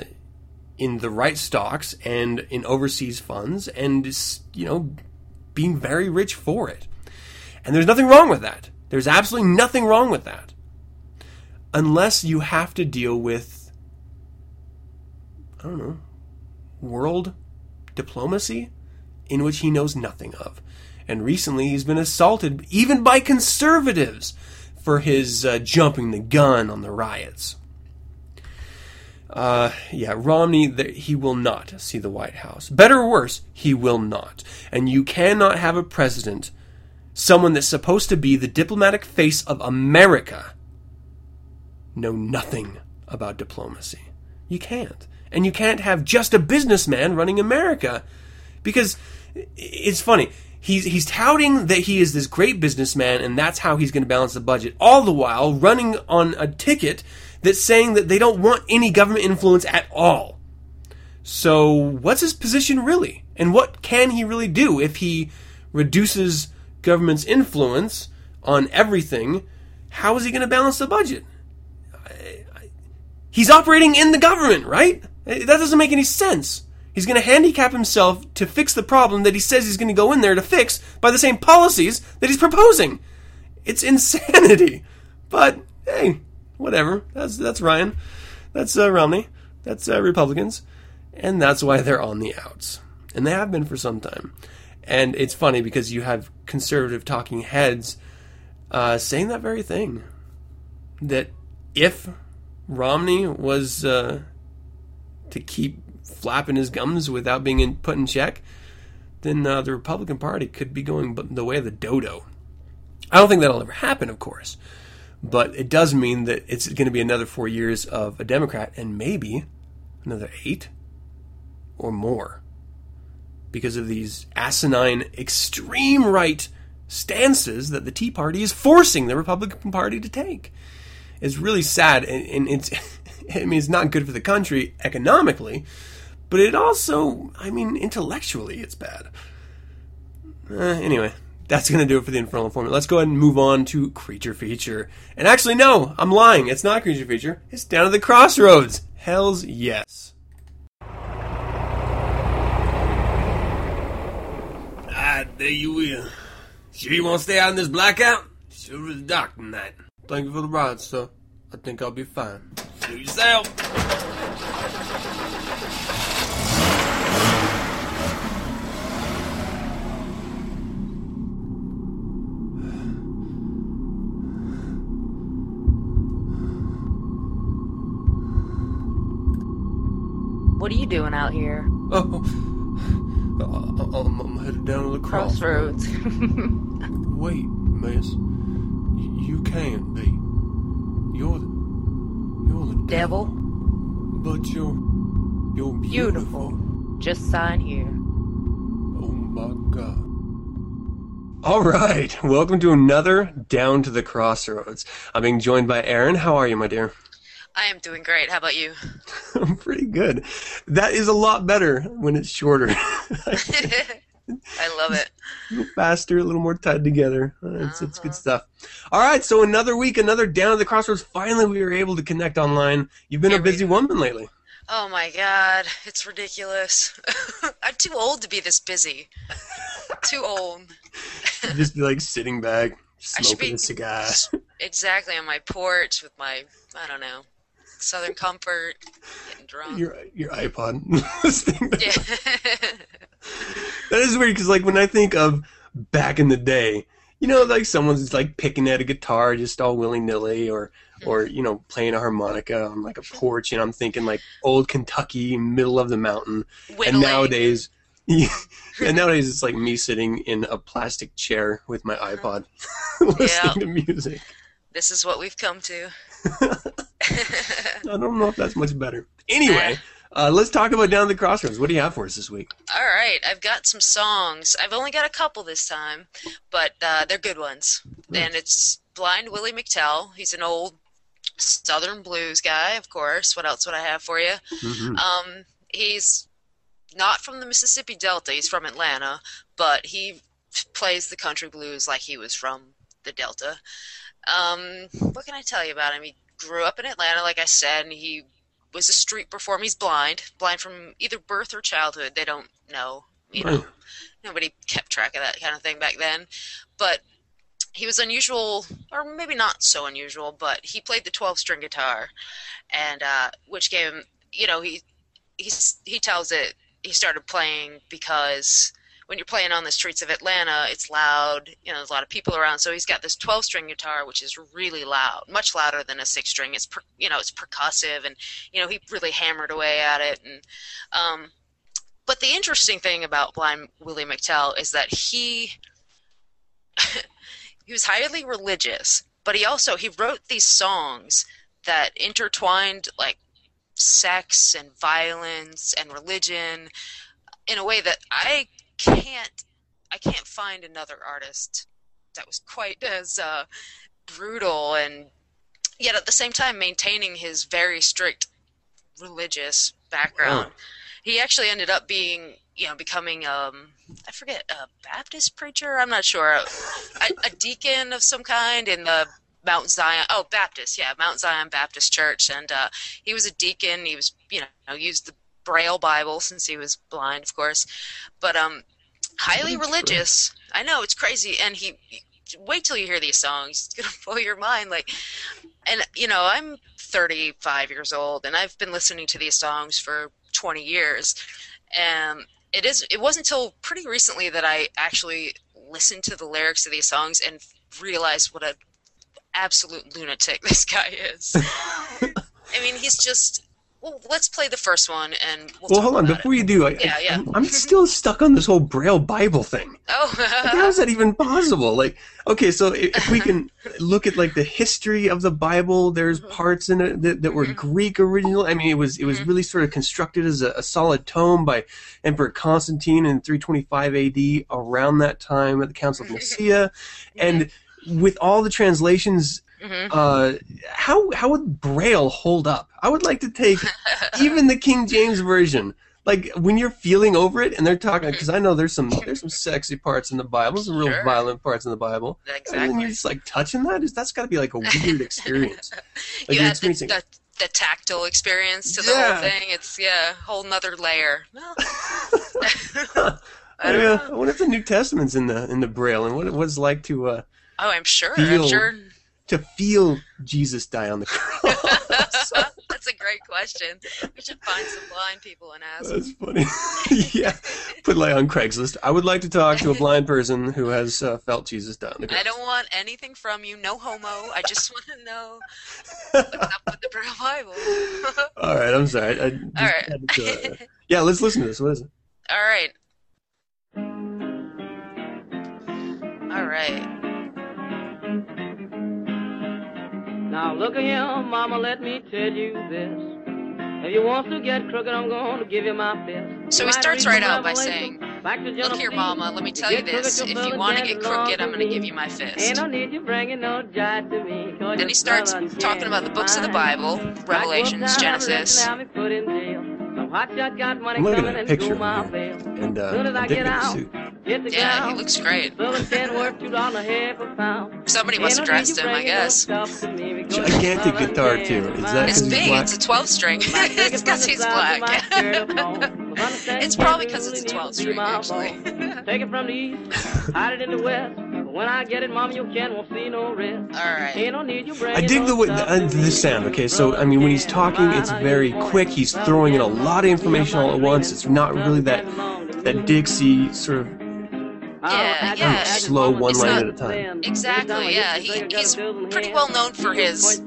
in the right stocks and in overseas funds, and you know, being very rich for it. And there's nothing wrong with that. There's absolutely nothing wrong with that. Unless you have to deal with, I don't know, world diplomacy in which he knows nothing of. And recently he's been assaulted even by conservatives for his uh, jumping the gun on the riots. Uh, yeah, Romney, th- he will not see the White House. Better or worse, he will not. And you cannot have a president, someone that's supposed to be the diplomatic face of America, know nothing about diplomacy. You can't. And you can't have just a businessman running America. Because it's funny. He's, he's touting that he is this great businessman and that's how he's going to balance the budget, all the while running on a ticket that's saying that they don't want any government influence at all. So, what's his position really? And what can he really do if he reduces government's influence on everything? How is he going to balance the budget? He's operating in the government, right? That doesn't make any sense. He's going to handicap himself to fix the problem that he says he's going to go in there to fix by the same policies that he's proposing. It's insanity. But hey, whatever. That's that's Ryan. That's uh, Romney. That's uh, Republicans, and that's why they're on the outs, and they have been for some time. And it's funny because you have conservative talking heads uh, saying that very thing. That if Romney was uh, to keep flapping his gums without being in, put in check, then uh, the Republican Party could be going the way of the dodo. I don't think that'll ever happen, of course, but it does mean that it's going to be another four years of a Democrat and maybe another eight or more because of these asinine, extreme right stances that the Tea Party is forcing the Republican Party to take. It's really sad, and, and it's. I mean, it's not good for the country economically, but it also, I mean, intellectually, it's bad. Uh, anyway, that's going to do it for the Infernal Informant. Let's go ahead and move on to Creature Feature. And actually, no, I'm lying. It's not Creature Feature. It's Down at the Crossroads. Hells yes. Ah, there you will. Sure you won't stay out in this blackout? Sure is dark tonight. Thank you for the ride, sir. I think I'll be fine. Suit yourself. What are you doing out here? Oh, I- oh, oh, I'm, I'm headed down to the crossroads. Crossroads. Wait, miss. Y- You can't be. You're the. You're the Devil, But you're. You're beautiful. beautiful. Just sign here. Oh my god. All right. Welcome to another Down to the Crossroads. I'm being joined by Aaron. How are you, my dear? I am doing great. How about you? I'm pretty good. That is a lot better when it's shorter. I love it. a little faster, a little more tied together. It's, it's good uh-huh. stuff. All right, so another week, another down at the crossroads. Finally, we were able to connect online. You've been a Here busy woman lately. Oh my god, it's ridiculous. I'm too old to be this busy. too old. Just be like sitting back, smoking be a cigar. exactly on my porch with my I don't know Southern Comfort, getting drunk. Your your iPod. yeah. That is weird because like when I think of back in the day, you know, like someone's like picking at a guitar just all willy nilly, or or mm-hmm. you know playing a harmonica on like a porch, and I'm thinking like old Kentucky, middle of the mountain. and Whittling. nowadays and nowadays it's like me sitting in a plastic chair with my uh-huh. ipod listening to music This is what we've come to. i don't know if that's much better anyway uh, let's talk about down the crossroads what do you have for us this week All right, I've got some songs. I've only got a couple this time, but uh, they're good ones. And it's Blind Willie McTell. He's an old Southern blues guy, of course. What else would I have for you? Mhm. Um, he's not from the Mississippi Delta. He's from Atlanta, but he plays the country blues like he was from the Delta. Um, what can I tell you about him? He grew up in Atlanta, like I said, and he was a street performer. He's blind, blind from either birth or childhood. They don't know, you know. Nobody kept track of that kind of thing back then. But he was unusual, or maybe not so unusual, but he played the 12 string guitar, and uh, which gave him, you know, he he's, he tells it he started playing because when you're playing on the streets of Atlanta, it's loud. You know, there's a lot of people around. So he's got this 12 string guitar, which is really loud, much louder than a six string. It's per, you know, it's percussive, and you know, he really hammered away at it. And um, but the interesting thing about Blind Willie McTell is that he he was highly religious, but he also he wrote these songs that intertwined like sex and violence and religion in a way that I can't I can't find another artist that was quite as uh, brutal and yet at the same time maintaining his very strict religious background. He actually ended up being, you know, becoming um I forget a Baptist preacher. I'm not sure, a, a deacon of some kind in the Mount Zion. Oh, Baptist, yeah, Mount Zion Baptist Church, and uh, he was a deacon. He was, you know, used the Braille Bible since he was blind, of course, but um, highly religious. I know it's crazy, and he. Wait till you hear these songs; it's gonna blow your mind. Like, and you know, I'm 35 years old, and I've been listening to these songs for 20 years, and it is. It wasn't until pretty recently that I actually listened to the lyrics of these songs and realized what a absolute lunatic this guy is. I mean, he's just. Well, let's play the first one, and we'll, Well, hold on. Before it. you do, I, Yeah, yeah. I'm, I'm still stuck on this whole Braille Bible thing. Oh, Like, how is that even possible? Like, okay, so if, if we can look at like the history of the Bible, there's Mm-hmm. parts in it that, that were Greek original. I mean, it was it was Mm-hmm. really sort of constructed as a, a solid tome by Emperor Constantine in 325 AD, around that time at the Council Mm-hmm. of Nicaea, and with all the translations. Mhm. Uh, how how would Braille hold up? I would like to take even the King James version. Like when you're feeling over it, and they're talking because I know there's some there's some sexy parts in the Bible, some real violent parts in the Bible, and then you're just like touching that. Is that's got to be like a weird experience? Like had the, the, the tactile experience to the Yeah. whole thing. It's yeah, a whole nother layer. Well, I know. I wonder if the New Testament's in the in the Braille, and what it was like to uh, Oh, I'm sure. Feel- I'm sure. To feel Jesus die on the cross. That's a great question. We should find some blind people and ask. That's funny. yeah, put like on Craigslist. I would like to talk to a blind person who has uh, felt Jesus die on the cross. I don't want anything from you. No homo. I just want to know what's up with the Bible. All right, I'm sorry. I, All right. to throw it out there. Yeah, let's listen to this. What is it? All right. All right. Now look at here, mama, let me tell you this. If you want to get crooked, I'm going to give you my fist. So he starts right out by saying, Look here, Mama, let me tell You you get crooked, this. If you want to get crooked, I'm going to give you my fist. no need you bringing no jive to me. 'cause Then he starts talking about the books of the Bible. Revelations, Genesis. Now I'm put in jail. Some hotshot got money I'm looking coming at a and picture of my him. And uh, Soon as I get out, suit. hit the Yeah, he looks great. Silver tin worth two dollar half a pound. Somebody must have dressed him, I guess. Gigantic guitar, too. Is that It's 'cause he's big. It's a 12 string. it's because he's black. it's probably because it's a 12 string, actually. Take it from the east, hide it in the west. When I get it, mom, you can won't see no rest. All right. Ain't no need you I dig no the way stuff uh, the sound. Okay, so I mean, when he's talking, it's very quick. He's throwing in a lot of information all at once. It's not really that that Dixie sort of Yeah, yeah. slow one It's line not- at a time. Exactly, yeah. He, he's pretty well known for his,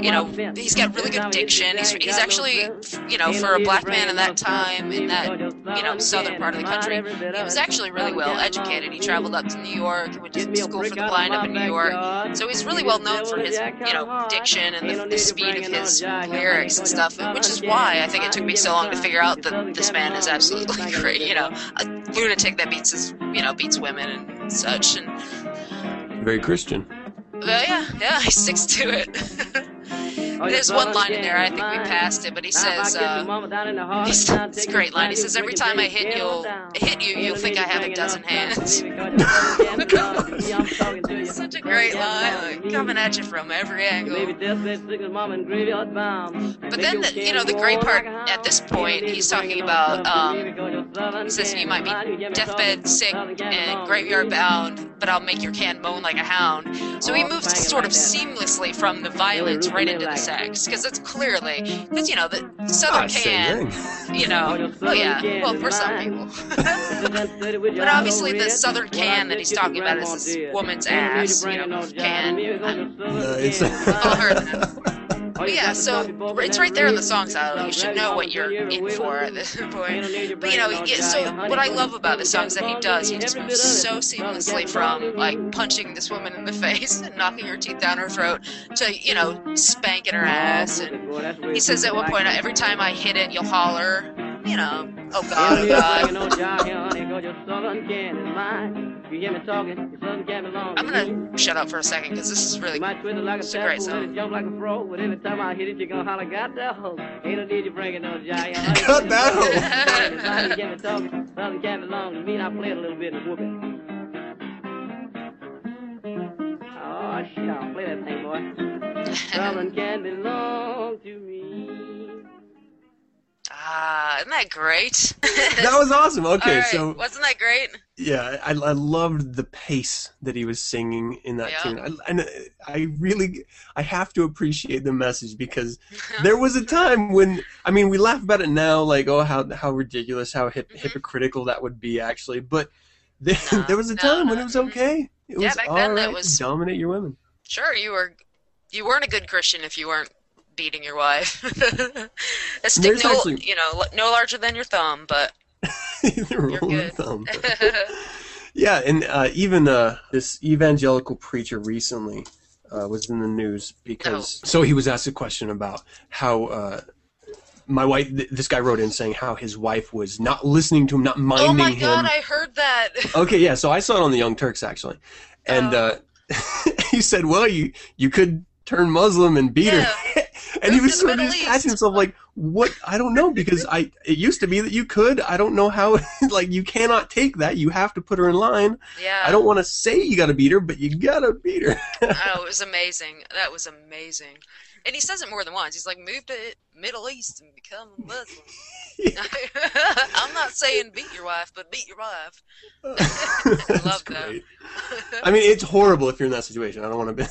you know, he's got really good diction. He's, he's actually, you know, for a black man in that time, in that, you know, southern part of the country, he was actually really well educated. He traveled up to New York, he went to school for the blind up in New York. So he's really well known for his, you know, diction and the, the speed of his lyrics and stuff, which is why I think it took me so long to figure out that this man is absolutely great. You know, a lunatic that beats his, you know, beats women and such. And very Christian. well, yeah, yeah, he sticks to it. There's one line in there, I think we passed it, but he says, uh, he's, it's a great line. He says, every time I hit you, hit you, you'll think I have a dozen hands. Such a great line, like, coming at you from every angle. deathbed sick as and graveyard bound. But then, the, you know, the great part at this point, he's talking about, um, he says you might be deathbed sick and graveyard bound, but I'll make your can moan like a hound. So he moves sort of seamlessly from the violence right into the sex, because it's clearly, because you know, the Southern Ah, same can, you know, oh yeah, well for some people. But obviously, the Southern can that he's talking about is this woman's ass, you know, can. Nice. Call her that. But yeah, so it's right there in the song title. You should know what you're in for at this point. But you know, yeah, so what I love about the song is that he does. He just moves so seamlessly from like punching this woman in the face and knocking her teeth down her throat to you know spanking her ass. And he says at one point, every time I hit it, you'll holler. You know, oh god, oh god. I'm gonna shut up for a second because this is really It's a great song. Jump like a frog, but every time I hit it, you're gonna holler, got that hoe. Ain't no need you bringing no jive. Got that hoe. You get me talking, Southern can't belong to me, and I play it a little bit and whoop it. Oh, shit, I'll play that thing, boy. Southern can belong to me. Ah, isn't that great? That was awesome. Okay, All right, so wasn't that great? yeah, I, I loved the pace that he was singing in that Yeah. tune, I, and I really I have to appreciate the message because there was a time when I mean we laugh about it now, like oh how how ridiculous, how hip, Mhm. hypocritical that would be actually, but there, No, there was a no, time when it was mhm. okay. It Yeah, was back all then that was- to dominate your women. Sure, you were. You weren't a good Christian if you weren't beating your wife. a stick There's no, actually- you know, no larger than your thumb, but of good. thumb. Yeah, and uh, even uh, this evangelical preacher recently uh, was in the news because Oh. so he was asked a question about how uh, my wife. Th- this guy wrote in saying how his wife was not listening to him, not minding him oh my him. god, I heard that. Okay, yeah. So I saw it on the Young Turks actually, and Oh. uh, he said, "Well, you you could turn Muslim and beat her," and he was sort of just catching himself like, "What? I don't know because I it used to be that you could. I don't know how. like you cannot take that. You have to put her in line. yeah. I don't want to say you got to beat her, but you got to beat her." Oh, it was amazing. That was amazing. And he says it more than once. He's like, move to Middle East and become a Muslim. I'm not saying beat your wife, but beat your wife. That's love that. I mean, it's horrible if you're in that situation. I don't want to be.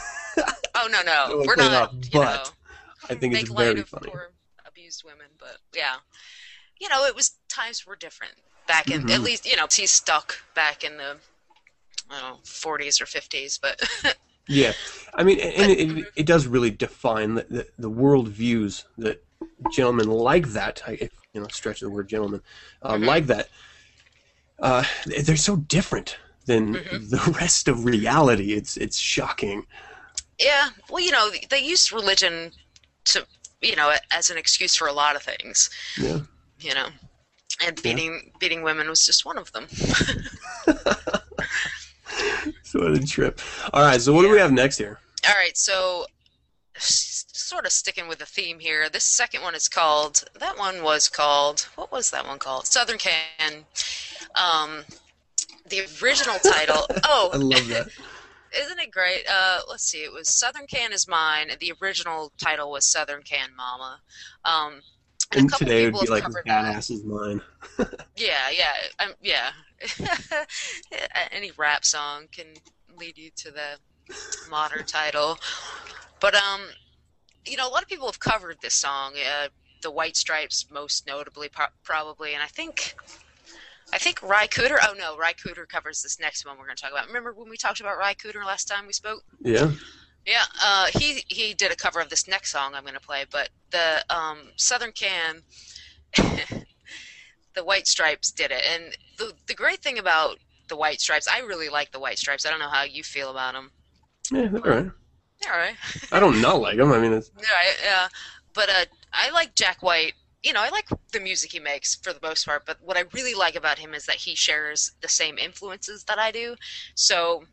Oh no, no, we're not. off, you but know, I think it's very funny. poor abused women, but yeah, you know, it was times were different back in. Mhm. At least you know he's stuck back in the I don't know 40s or 50s, but Yeah, I mean, and it, it, it does really define the, the, the world views that gentlemen like that. I, if, you know, stretch the word gentleman, uh, Mhm. like that. Uh, they're so different than Mhm. the rest of reality. It's it's shocking. yeah, well, you know, they used religion to you know as an excuse for a lot of things, Yeah. you know, and beating beating women was just one of them. So what a trip. All right, so what do we have next here? All right, so sort of sticking with the theme here. This second one is called. That one was called. What was that one called? Southern Can. Um, the original title. Oh, I love that. Isn't it great? Uh, let's see. It was Southern Can is mine. The original title was Southern Can Mama. Um, and, And today it would be like badass is mine. Yeah, yeah, um, yeah. Any rap song can lead you to the modern title, but um, you know, a lot of people have covered this song. Uh, the White Stripes, most notably, pro- probably, and I think. I think Ry Cooder. Oh no, Ry Cooder covers this next one we're going to talk about. Remember when we talked about Ry Cooder last time we spoke? Yeah. Yeah, uh, he he did a cover of this next song I'm going to play, but the um, Southern Can, the White Stripes did it, and the the great thing about the White Stripes, I really like the White Stripes. I don't know how you feel about them. Yeah, they're all right. They're all right. I don't not like them. I mean, it's, Right, yeah. But uh, I like Jack White. You know, I like the music he makes for the most part. But what I really like about him is that he shares the same influences that I do. So,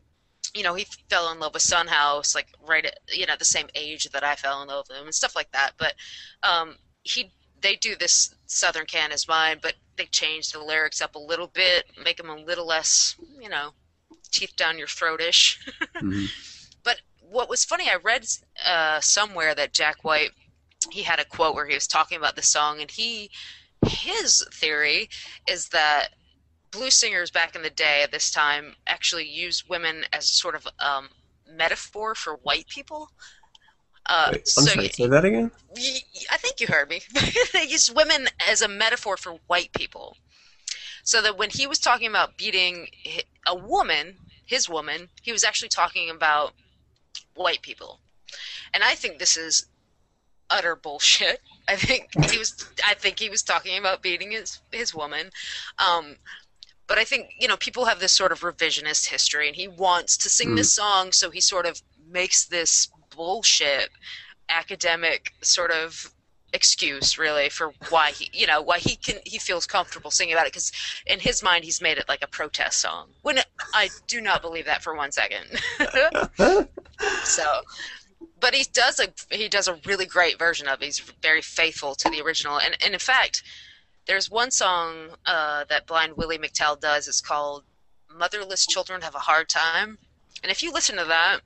you know, he fell in love with Son House like right at you know the same age that I fell in love with him and stuff like that. But um, he they do this Southern Can is mine, but they change the lyrics up a little bit, make them a little less, you know, teeth down your throat-ish. Mhm. But what was funny, I read uh, somewhere that Jack White he had a quote where he was talking about the song, and he his theory is that blues singers back in the day at this time actually used women as sort of um, metaphor for white people. Uh, Wait, I'm so sorry. Say that again. y- I think you heard me. they used women as a metaphor for white people. So that when he was talking about beating a woman, his woman, he was actually talking about white people. And I think this is utter bullshit. I think he was I think he was talking about beating his his woman. Um but I think, you know, people have this sort of revisionist history and he wants to sing this song so he sort of makes this bullshit academic sort of excuse really for why he you know why he can he feels comfortable singing about it because in his mind he's made it like a protest song when i do not believe that for one second so but he does a he does a really great version of it. He's very faithful to the original. And, and in fact there's one song uh, that blind willie mctell does. It's called motherless children have a hard time. And if you listen to that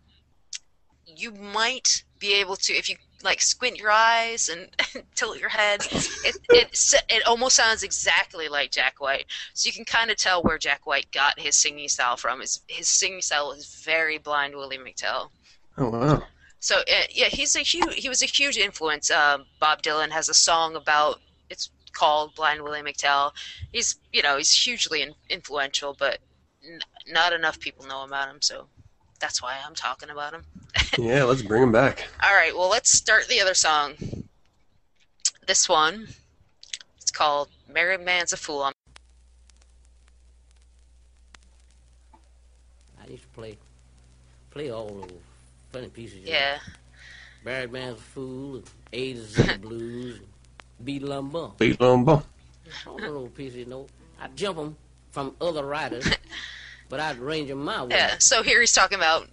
you might be able to if you like squint your eyes and tilt your head it, it it almost sounds exactly like Jack White. So you can kind of tell where Jack White got his singing style from. His his singing style is very blind Willie McTell. Oh wow. So uh, yeah he's a huge he was a huge influence um, Bob Dylan has a song about it's called Blind Willie McTell he's you know he's hugely in, influential but n- not enough people know about him so that's why I'm talking about him Yeah, let's bring him back. all right, well, let's start the other song. This one, it's called "Married Man's a Fool." I used to play, play all those funny pieces. you. Yeah, Married Man's a fool, A to Z blues, B lumber. Beat Lombo. All those pieces, you know. I'd jump them from other writers, but I'd arrange them my way. yeah. So here he's talking about,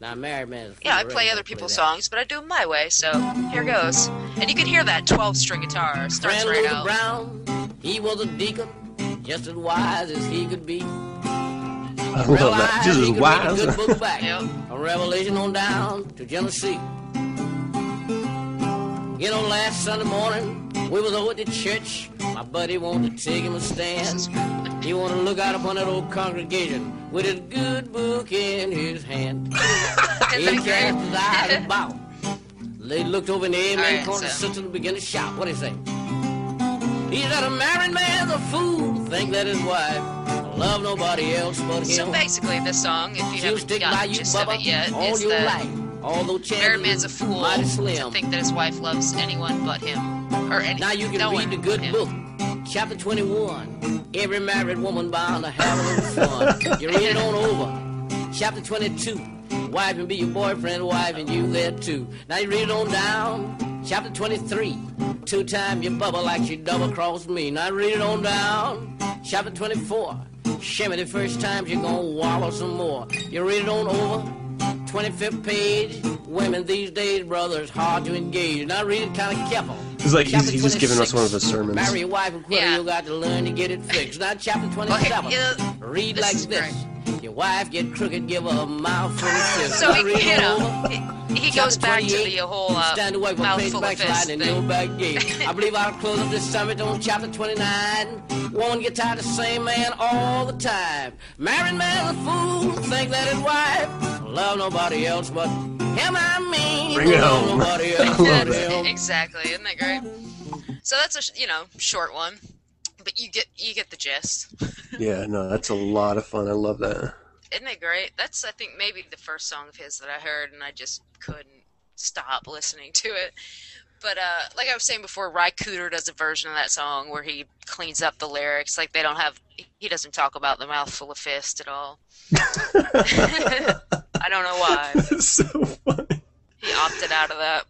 Now, Married Man's a fool. yeah, I play other people's that. songs, but I do them my way. So here goes, and you can hear that 12-string guitar starts Friend right Luther out. Brown, he was a deacon, just as wise as he could be. I love that. Realized Just he as could read wise. a good book back. Yep. A revelation on down to Genesis. You know, last Sunday morning, we was over at the church. My buddy wanted to take him a stand. He wanted to look out upon that old congregation with his good book in his hand. he Isn't that cast his eyes about. They looked over in the amen Alright, corner, so- sister and began to shout. What do you say? He's said, a married man's a fool, think that his wife love nobody else but him. So basically, this song, if you She'll haven't stick by got the you, of it yet, all is your that life. Although chances married man's a fool to think that his wife loves anyone but him, or any, Now you can no read the good book, chapter 21. Every married woman bound to have a little fun. You read it on over. Chapter 22. Wife and be your boyfriend, wife and you there too. Now you read it on down. Chapter 23. Two time you bubble like she double crossed me. Now read it on down. Chapter 24. Shimmy the first time you're gonna wallow some more. You read it on over. 25th page. Women these days, brothers, hard to engage. Now read it kind of careful. It's like he's, he's just giving us one of his sermons. Marry your wife and quit Yeah. you got to learn to get it fixed. Now, chapter 27. Okay, yeah, read this like is this. Your wife get crooked, give her a mouthful of fist. So he, read you know, he, he goes back to 28, the whole uh, stand away from page mouthful of fist backsliding and no back gate. I believe I'll close up this summit on chapter 29. Woman get tired of the same man all the time. Married man a fool, think that his wife love nobody else but him. I mean, Bring it love home. Nobody else I love but him. exactly, isn't that great? So that's a you know short one, but you get you get the gist. Yeah, no, that's a lot of fun. I love that. Isn't it great? That's I think maybe the first song of his that I heard, and I just couldn't stop listening to it. But uh, like I was saying before, Ry Cooder does a version of that song where he cleans up the lyrics. Like they don't have, he doesn't talk about the mouthful of fist at all. I don't know why. It's so funny. He opted out of that.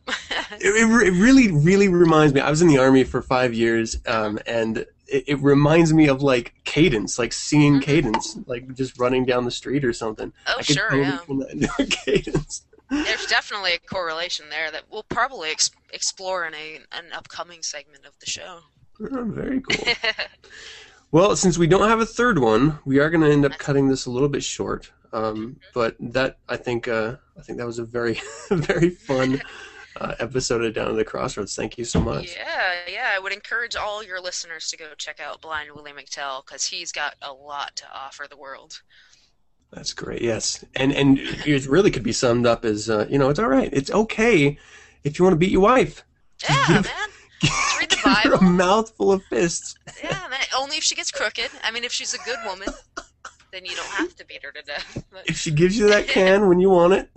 It, it, it really, really reminds me. I was in the army for five years, um, and it, it reminds me of like cadence, like singing cadence, like just running down the street or something. Oh, sure, yeah. cadence. There's definitely a correlation there that we'll probably ex- explore in a an upcoming segment of the show. Oh, very cool. Well, since we don't have a third one, we are going to end up cutting this a little bit short. Um, but that I think uh, I think that was a very very fun uh, episode of Down to the Crossroads. Thank you so much. Yeah, yeah. I would encourage all your listeners to go check out Blind Willie McTell because he's got a lot to offer the world. That's great. Yes, and and it really could be summed up as uh, you know it's all right. It's okay if you want to beat your wife. Yeah, give- man. Just read the Give her a mouthful of fists. Yeah, man. Only if she gets crooked. I mean, if she's a good woman, then you don't have to beat her to death. But, If she gives you that can when you want it.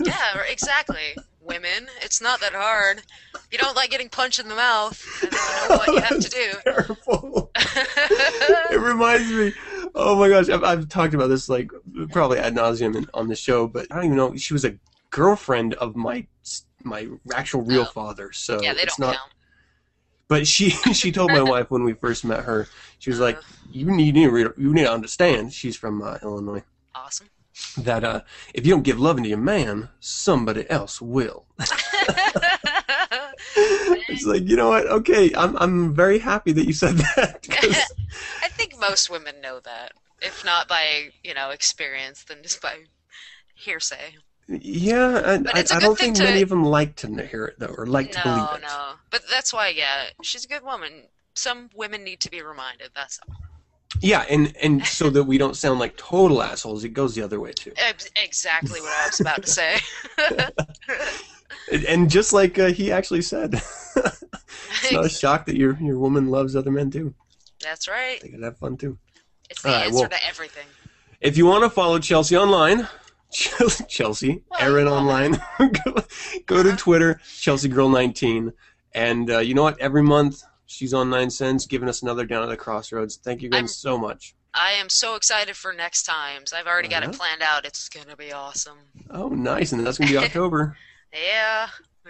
yeah, exactly. Women, it's not that hard. You don't like getting punched in the mouth, and you know what you have to do. Terrible. it reminds me. Oh my gosh, I've, I've talked about this like probably ad nauseum in- on the show, but I don't even know. She was a girlfriend of my my actual real Oh. father, so yeah, they it's don't not. count. But she she told my wife when we first met her, she was like, Uh. "You need to you need to understand." She's from uh, Illinois. Awesome. That uh, if you don't give loving to your man, somebody else will. It's like you know what? Okay, I'm I'm very happy that you said that. I think most women know that, if not by you know experience, then just by hearsay. yeah, I, I good don't think many of them like to hear it though, or like to believe it. No, no. But that's why, yeah, she's a good woman. Some women need to be reminded. That's all. Yeah, and and so that we don't sound like total assholes, it goes the other way too. Exactly what I was about to say. And- just like uh, he actually said, it's not a shock that your your woman loves other men too. That's right. They can have fun too. It's the All right, answer well- to everything. If you want to follow Chelsea online, Chelsea, Well, Erin well. online, go, go to Twitter, Chelsea Girl 19 and uh, you know what? Every month she's on Nine Cents, giving us another down at the crossroads. Thank you guys I'm- so much. I am so excited for next times. I've already got Uh-huh. it planned out. It's gonna be awesome. Oh, nice, and that's gonna be October. Yeah.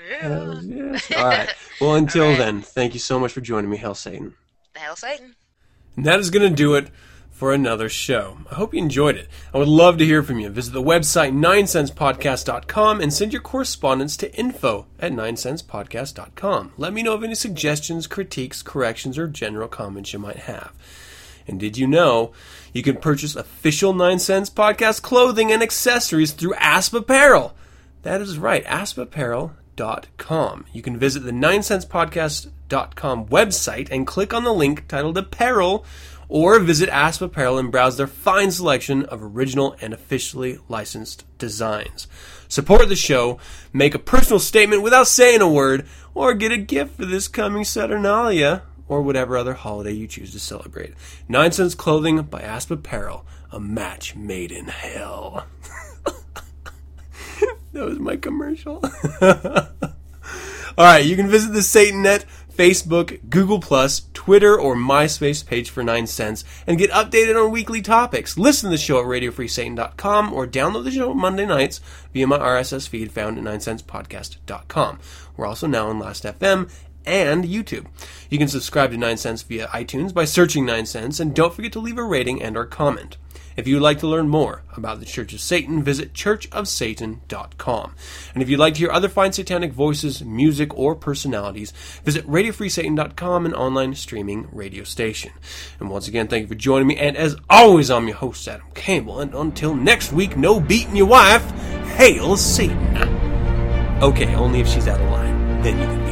Yeah. Hells yes. All right. Well, until All right. then, thank you so much for joining me, Hell Satan. The hell, Satan. And that is going to do it for another show. I hope you enjoyed it. I would love to hear from you. Visit the website 9centspodcast.com and send your correspondence to info at 9centspodcast.com. Let me know of any suggestions, critiques, corrections, or general comments you might have. And did you know you can purchase official 9 Cents Podcast clothing and accessories through Aspe Apparel? That is right, aspapparel.com. You can visit the 9centspodcast.com website and click on the link titled Apparel, or visit Aspe Apparel and browse their fine selection of original and officially licensed designs. Support the show, make a personal statement without saying a word, or get a gift for this coming Saturnalia, or whatever other holiday you choose to celebrate. 9 Cents Clothing by Aspe Apparel, a match made in hell. That was my commercial. All right, you can visit the SatanNet, Facebook, Google Twitter, or MySpace page for 9 cents and get updated on weekly topics. Listen to the show at radiofreesatan.com or download the show Monday nights via my RSS feed found at 9centspodcast.com. We're also now on Last.fm and YouTube. You can subscribe to 9 Cents via iTunes by searching 9 Cents and don't forget to leave a rating and or comment. If you would like to learn more about the Church of Satan, visit churchofsatan.com. And if you'd like to hear other fine satanic voices, music, or personalities, visit radiofreesatan.com, an online streaming radio station. And once again, thank you for joining me. And as always, I'm your host, Adam Campbell. And until next week, no beating your wife. Hail Satan. Okay, only if she's out of line. Then you can